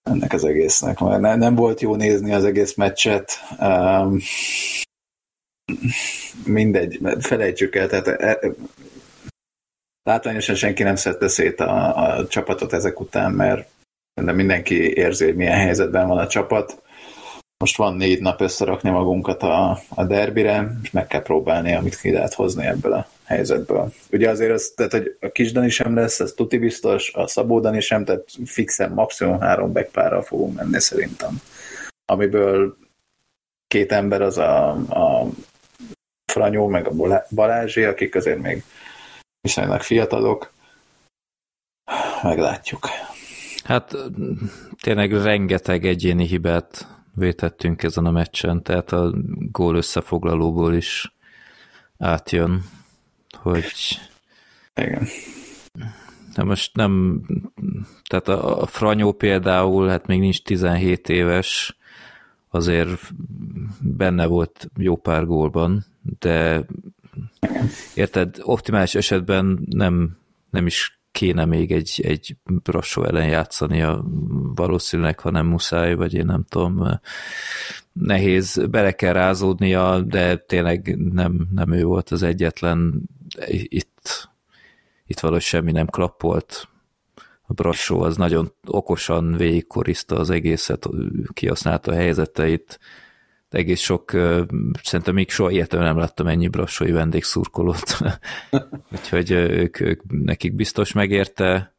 ennek az egésznek. Mert ne, nem volt jó nézni az egész meccset. Um, mindegy, felejtsük el, tehát e, látványosan senki nem szedte szét a, a csapatot ezek után, mert de mindenki érzi, hogy milyen helyzetben van a csapat most van négy nap összerakni magunkat a, a derbire, és meg kell próbálni, amit ki lehet hozni ebből a helyzetből. Ugye azért az, tehát, hogy a Kisdani sem lesz, ez tuti biztos, a Szabódani sem, tehát fixen maximum három backpárral fogunk menni szerintem. Amiből két ember az a, a Franyó, meg a Balázsi, akik azért még viszonylag fiatalok. Meglátjuk. Hát tényleg rengeteg egyéni hibát vétettünk ezen a meccsen, tehát a gól összefoglalóból is átjön, hogy igen. De most nem, tehát a, a Franyó például, hát még nincs 17 éves, azért benne volt jó pár gólban, de érted, optimális esetben nem, nem is kéne még egy, egy Brassó ellen játszania valószínűleg, ha nem muszáj, vagy én nem tudom, nehéz, bele kell rázódnia, de tényleg nem, nem ő volt az egyetlen, itt, itt valahogy semmi nem klappolt, a Brassó az nagyon okosan végigkoriszta az egészet, kihasználta a helyzeteit, egész sok, szerintem még soha életemben nem láttam ennyi brassói vendégszurkolót. Úgyhogy ők, ők, nekik biztos megérte,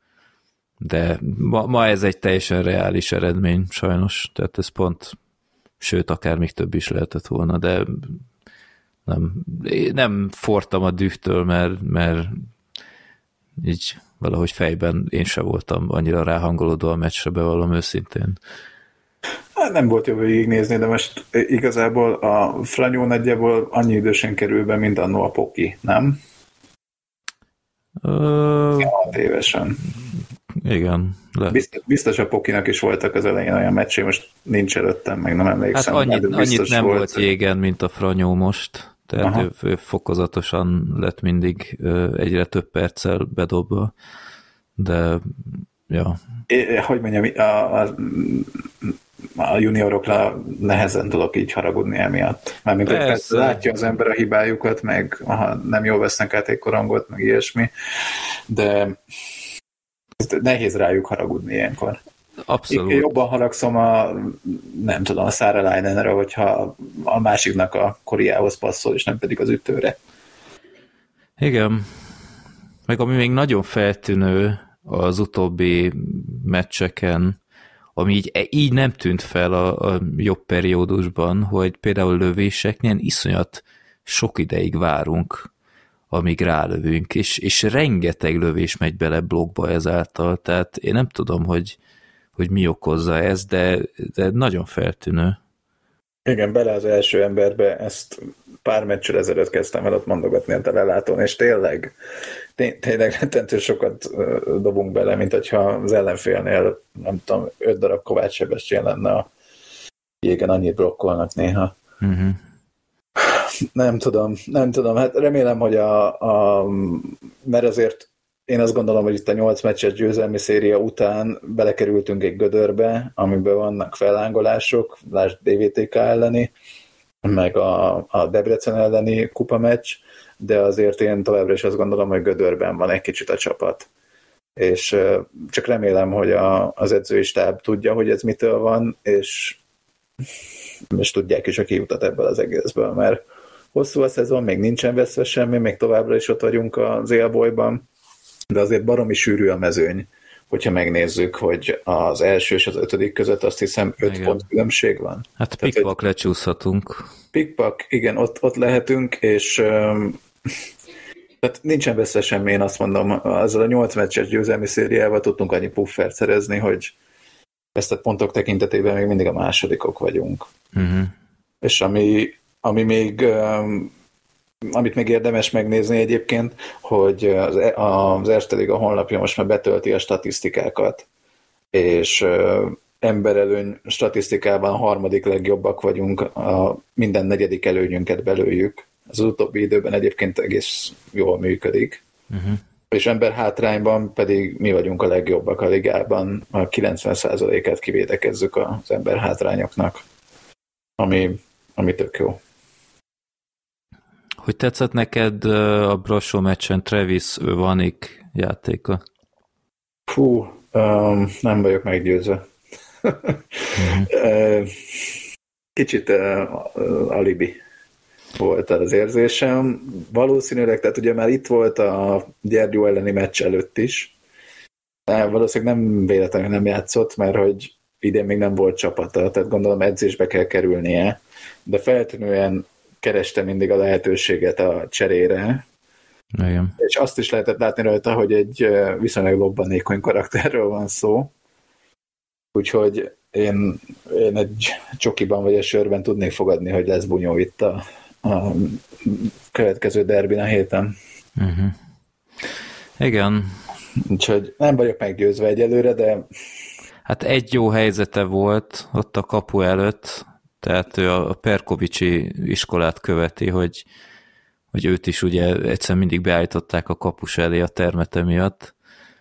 de ma, ma ez egy teljesen reális eredmény, sajnos. Tehát ez pont, sőt, akár még több is lehetett volna, de nem, nem fortam a dühtől, mert, mert így valahogy fejben én se voltam annyira ráhangolódva a meccsre, bevallom őszintén. Hát nem volt jó végignézni, de most igazából a Franyó nagyjából annyi idősen kerül be, mint a a Poki, nem? Hat évesen. Igen. Biztos, biztos a Pokinak is voltak az elején olyan meccsé, most nincs előttem, meg nem emlékszem. Hát annyit, annyit nem volt, volt mint a Franyó most. Tehát ő, ő fokozatosan lett mindig egyre több perccel bedobva. De, ja. É, hogy mondjam, a, a, a juniorokra nehezen tudok így haragudni emiatt. Mármint, persze. hogy persze látja az ember a hibájukat, meg ha nem jól vesznek át egy korongot, meg ilyesmi, de nehéz rájuk haragudni ilyenkor. Abszolút. Én jobban haragszom a, nem tudom, a Szára Leinenre, hogyha a másiknak a koriához passzol, és nem pedig az ütőre. Igen. Meg ami még nagyon feltűnő, az utóbbi meccseken, ami így, így nem tűnt fel a, a jobb periódusban, hogy például lövéseknél iszonyat sok ideig várunk, amíg rálövünk, és, és rengeteg lövés megy bele blokkba ezáltal, tehát én nem tudom, hogy, hogy mi okozza ez, de, de nagyon feltűnő. Igen, bele az első emberbe, ezt pár meccsel ezelőtt kezdtem el ott mondogatni a telelátón, és tényleg, tényleg rettentő sokat dobunk bele, mint hogyha az ellenfélnél, nem tudom, öt darab Kovács Sebestyén lenne a jégen, annyit blokkolnak néha. Uh-huh. Nem tudom, nem tudom, hát remélem, hogy a, a mert azért én azt gondolom, hogy itt a nyolc meccses győzelmi széria után belekerültünk egy gödörbe, amiben vannak fellángolások, lásd DVTK elleni, meg a, a Debrecen elleni kupa meccs, de azért én továbbra is azt gondolom, hogy gödörben van egy kicsit a csapat. És csak remélem, hogy a, az edzői stáb tudja, hogy ez mitől van, és, és tudják is a kiutat ebből az egészből, mert hosszú a szezon, még nincsen veszve semmi, még továbbra is ott vagyunk az élbolyban, de azért baromi sűrű a mezőny, hogyha megnézzük, hogy az első és az ötödik között azt hiszem öt igen. pont különbség van. Hát pikpak lecsúszhatunk. Pikpak, igen, ott, ott lehetünk, és um, tehát nincsen veszve semmi, én azt mondom, azzal a nyolc meccses győzelmi szériával tudtunk annyi puffert szerezni, hogy ezt a pontok tekintetében még mindig a másodikok vagyunk. Uh-huh. És ami, ami még um, amit még érdemes megnézni egyébként, hogy az, e- az Erste Liga honlapja most már betölti a statisztikákat, és emberelőny statisztikában harmadik legjobbak vagyunk, a minden negyedik előnyünket belőjük. Az utóbbi időben egyébként egész jól működik. Uh-huh. És ember hátrányban pedig mi vagyunk a legjobbak a ligában, a 90%-át kivédekezzük az ember hátrányoknak, ami, ami tök jó. Hogy tetszett neked a Brassó meccsen Travis Vanik játéka? Fú, um, nem vagyok meggyőzve. uh-huh. Kicsit uh, alibi volt az érzésem. Valószínűleg, tehát ugye már itt volt a Gyergyó elleni meccs előtt is, de valószínűleg nem véletlenül nem játszott, mert hogy idén még nem volt csapata, tehát gondolom edzésbe kell kerülnie, de feltűnően kereste mindig a lehetőséget a cserére. Igen. És azt is lehetett látni rajta, hogy egy viszonylag lobbanékony karakterről van szó. Úgyhogy én, én egy csokiban vagy egy sörben tudnék fogadni, hogy lesz bunyó itt a, a következő derbin a héten. Uh-huh. Igen. Úgyhogy nem vagyok meggyőzve egyelőre, de... Hát egy jó helyzete volt ott a kapu előtt, tehát ő a Perkovicsi iskolát követi, hogy, hogy őt is ugye egyszer mindig beállították a kapus elé a termete miatt.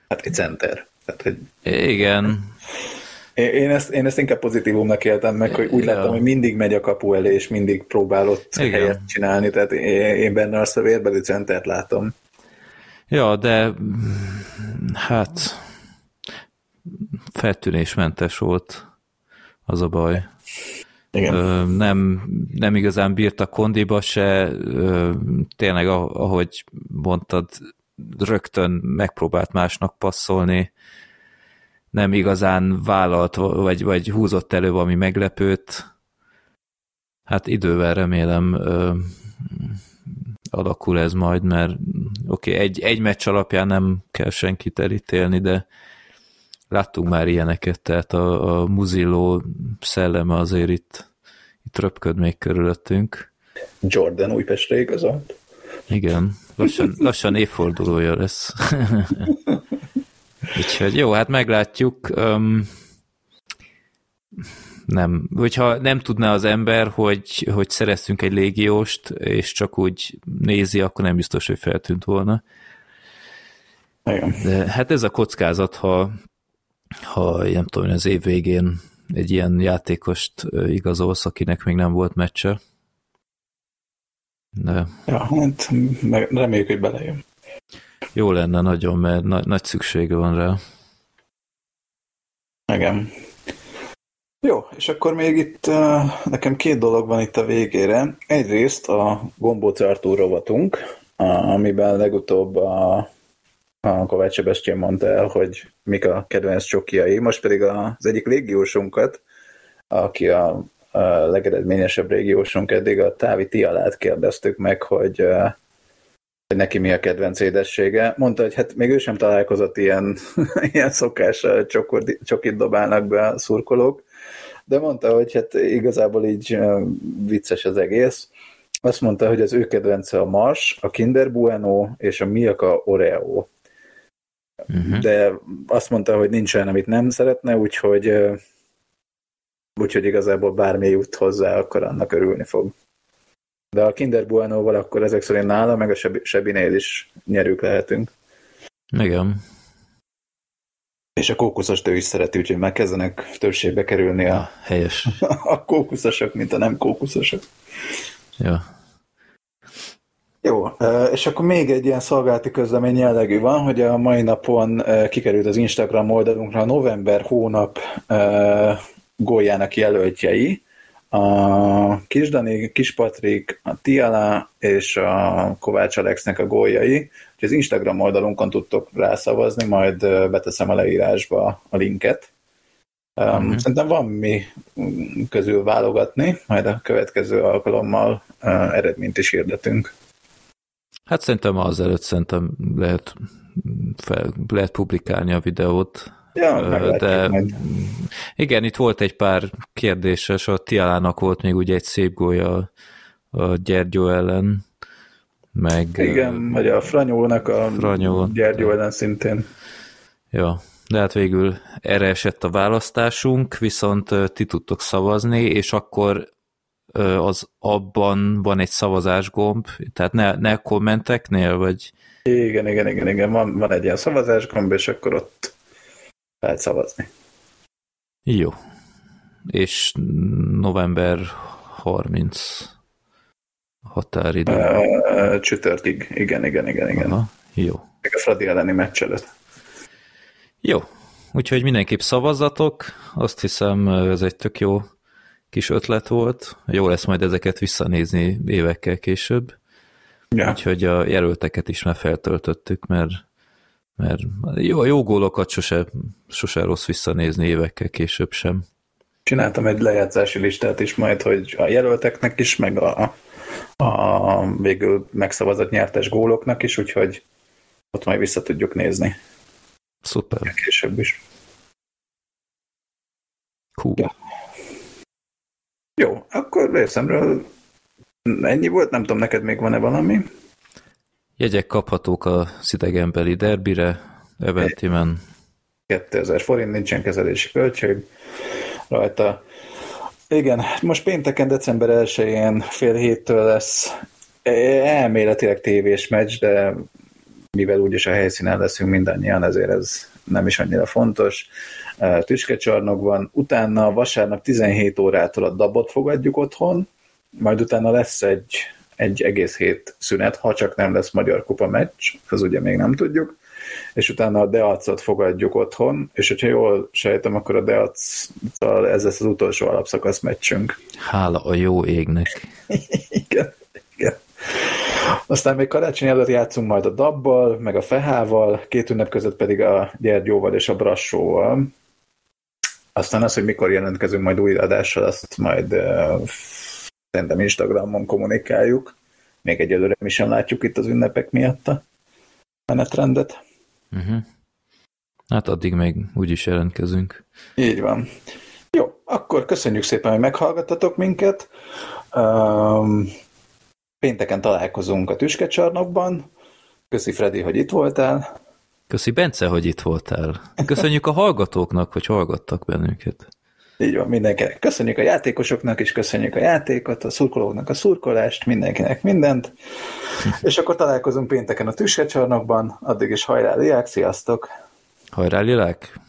Hát egy center. Tehát, hogy... Igen. Én ezt, én ezt inkább pozitívumnak éltem meg, hogy úgy ja. láttam, hogy mindig megy a kapu elé, és mindig próbálott Igen. helyet csinálni, tehát én, én benne azt a vérbeli centert látom. Ja, de hát feltűnésmentes volt az a baj. Igen. nem, nem igazán bírt a kondiba se, tényleg ahogy mondtad, rögtön megpróbált másnak passzolni, nem igazán vállalt, vagy, vagy húzott elő valami meglepőt. Hát idővel remélem ö, alakul ez majd, mert oké, okay, egy, egy meccs alapján nem kell senkit elítélni, de láttunk már ilyeneket, tehát a, a muzilló szelleme azért itt, itt röpköd még körülöttünk. Jordan Újpestre igazolt. Igen, lassan, lassan évfordulója lesz. Úgyhogy jó, hát meglátjuk. Um, nem. Hogyha nem tudná az ember, hogy, hogy szereztünk egy légióst, és csak úgy nézi, akkor nem biztos, hogy feltűnt volna. Igen. De hát ez a kockázat, ha ha nem tudom, az év végén egy ilyen játékost igazolsz, akinek még nem volt meccse. De... Ja, hát reméljük, hogy belejön. Jó lenne nagyon, mert na- nagy szüksége van rá. Igen. Jó, és akkor még itt uh, nekem két dolog van itt a végére. Egyrészt a gombóc Artúr rovatunk, amiben legutóbb a a Kovács Sebestyén mondta el, hogy mik a kedvenc csokiai. Most pedig az egyik légiósunkat, aki a, a legeredményesebb régiósunk eddig, a Távi Tialát kérdeztük meg, hogy, hogy neki mi a kedvenc édessége. Mondta, hogy hát még ő sem találkozott ilyen, ilyen szokás csokit dobálnak be a szurkolók, de mondta, hogy hát igazából így vicces az egész. Azt mondta, hogy az ő kedvence a Mars, a Kinder Bueno és a Milka Oreo. Uh-huh. De azt mondta, hogy nincs olyan, amit nem szeretne, úgyhogy úgyhogy igazából bármi jut hozzá, akkor annak örülni fog. De a Kinder Bueno-val akkor ezek szerint nála, meg a Sebinél is nyerők lehetünk. Igen. És a kókuszost ő is szereti, úgyhogy már kezdenek többségbe kerülni a, helyes. a kókuszosok, mint a nem kókuszosok. Ja. Jó, és akkor még egy ilyen szolgálati közlemény jellegű van, hogy a mai napon kikerült az Instagram oldalunkra a november hónap góljának jelöltjei, a Kisdani, Kispatrik, a Tiala és a Kovács Alexnek a góljai. Úgyhogy az Instagram oldalunkon tudtok rászavazni, majd beteszem a leírásba a linket. Uh-huh. Szerintem van mi közül válogatni, majd a következő alkalommal eredményt is hirdetünk. Hát szerintem azelőtt szerintem lehet, fel, lehet publikálni a videót, Ja, de majd. igen, itt volt egy pár kérdéses, a Tialának volt még ugye egy szép gólya a Gyergyó ellen, meg... Igen, vagy a Franyónak a Franyó. Gyergyó ellen szintén. Ja, de hát végül erre esett a választásunk, viszont ti tudtok szavazni, és akkor az abban van egy szavazásgomb, tehát ne, ne kommenteknél, vagy... Igen, igen, igen, igen, van, van egy ilyen szavazásgomb, és akkor ott lehet szavazni. Jó. És november 30 határidő. Uh, csütörtig, igen, igen, igen, igen. Aha, jó. Még a Fradi elleni meccs előtt. Jó. Úgyhogy mindenképp szavazatok. Azt hiszem, ez egy tök jó kis ötlet volt. Jó lesz majd ezeket visszanézni évekkel később. Ja. Úgyhogy a jelölteket is már feltöltöttük, mert mert jó, jó gólokat sose, sose rossz visszanézni évekkel később sem. Csináltam egy lejátszási listát is majd, hogy a jelölteknek is, meg a, a végül megszavazott nyertes góloknak is, úgyhogy ott majd vissza tudjuk nézni. Szuper. Később is. Cool. Ja. Jó, akkor részemről ennyi volt, nem tudom, neked még van-e valami? Jegyek kaphatók a szidegenbeli derbire, Eventimen. 2000 forint, nincsen kezelési költség rajta. Igen, most pénteken, december 1-én fél héttől lesz elméletileg tévés meccs, de mivel úgyis a helyszínen leszünk mindannyian, ezért ez nem is annyira fontos. Tüskecsarnokban, utána vasárnap 17 órától a dabot fogadjuk otthon, majd utána lesz egy egy egész hét szünet, ha csak nem lesz Magyar Kupa meccs, az ugye még nem tudjuk, és utána a Deacot fogadjuk otthon, és hogyha jól sejtem, akkor a deac ez lesz az utolsó alapszakasz meccsünk. Hála a jó égnek. igen, igen. Aztán még karácsony előtt játszunk majd a Dabbal, meg a Fehával, két ünnep között pedig a Gyergyóval és a Brassóval. Aztán az, hogy mikor jelentkezünk majd új adással, azt majd szerintem Instagramon kommunikáljuk. Még egyelőre mi sem látjuk itt az ünnepek miatt a menetrendet. Uh-huh. Hát addig még úgyis jelentkezünk. Így van. Jó, akkor köszönjük szépen, hogy meghallgattatok minket. Um, pénteken találkozunk a Tüskecsarnokban. Köszi Freddy, hogy itt voltál. Köszi Bence, hogy itt voltál. Köszönjük a hallgatóknak, hogy hallgattak bennünket. Így van, mindenkinek. Köszönjük a játékosoknak is, köszönjük a játékot, a szurkolóknak a szurkolást, mindenkinek mindent. És akkor találkozunk pénteken a tüskecsarnokban, addig is hajrá, Liák, sziasztok! Hajrá, Lilák!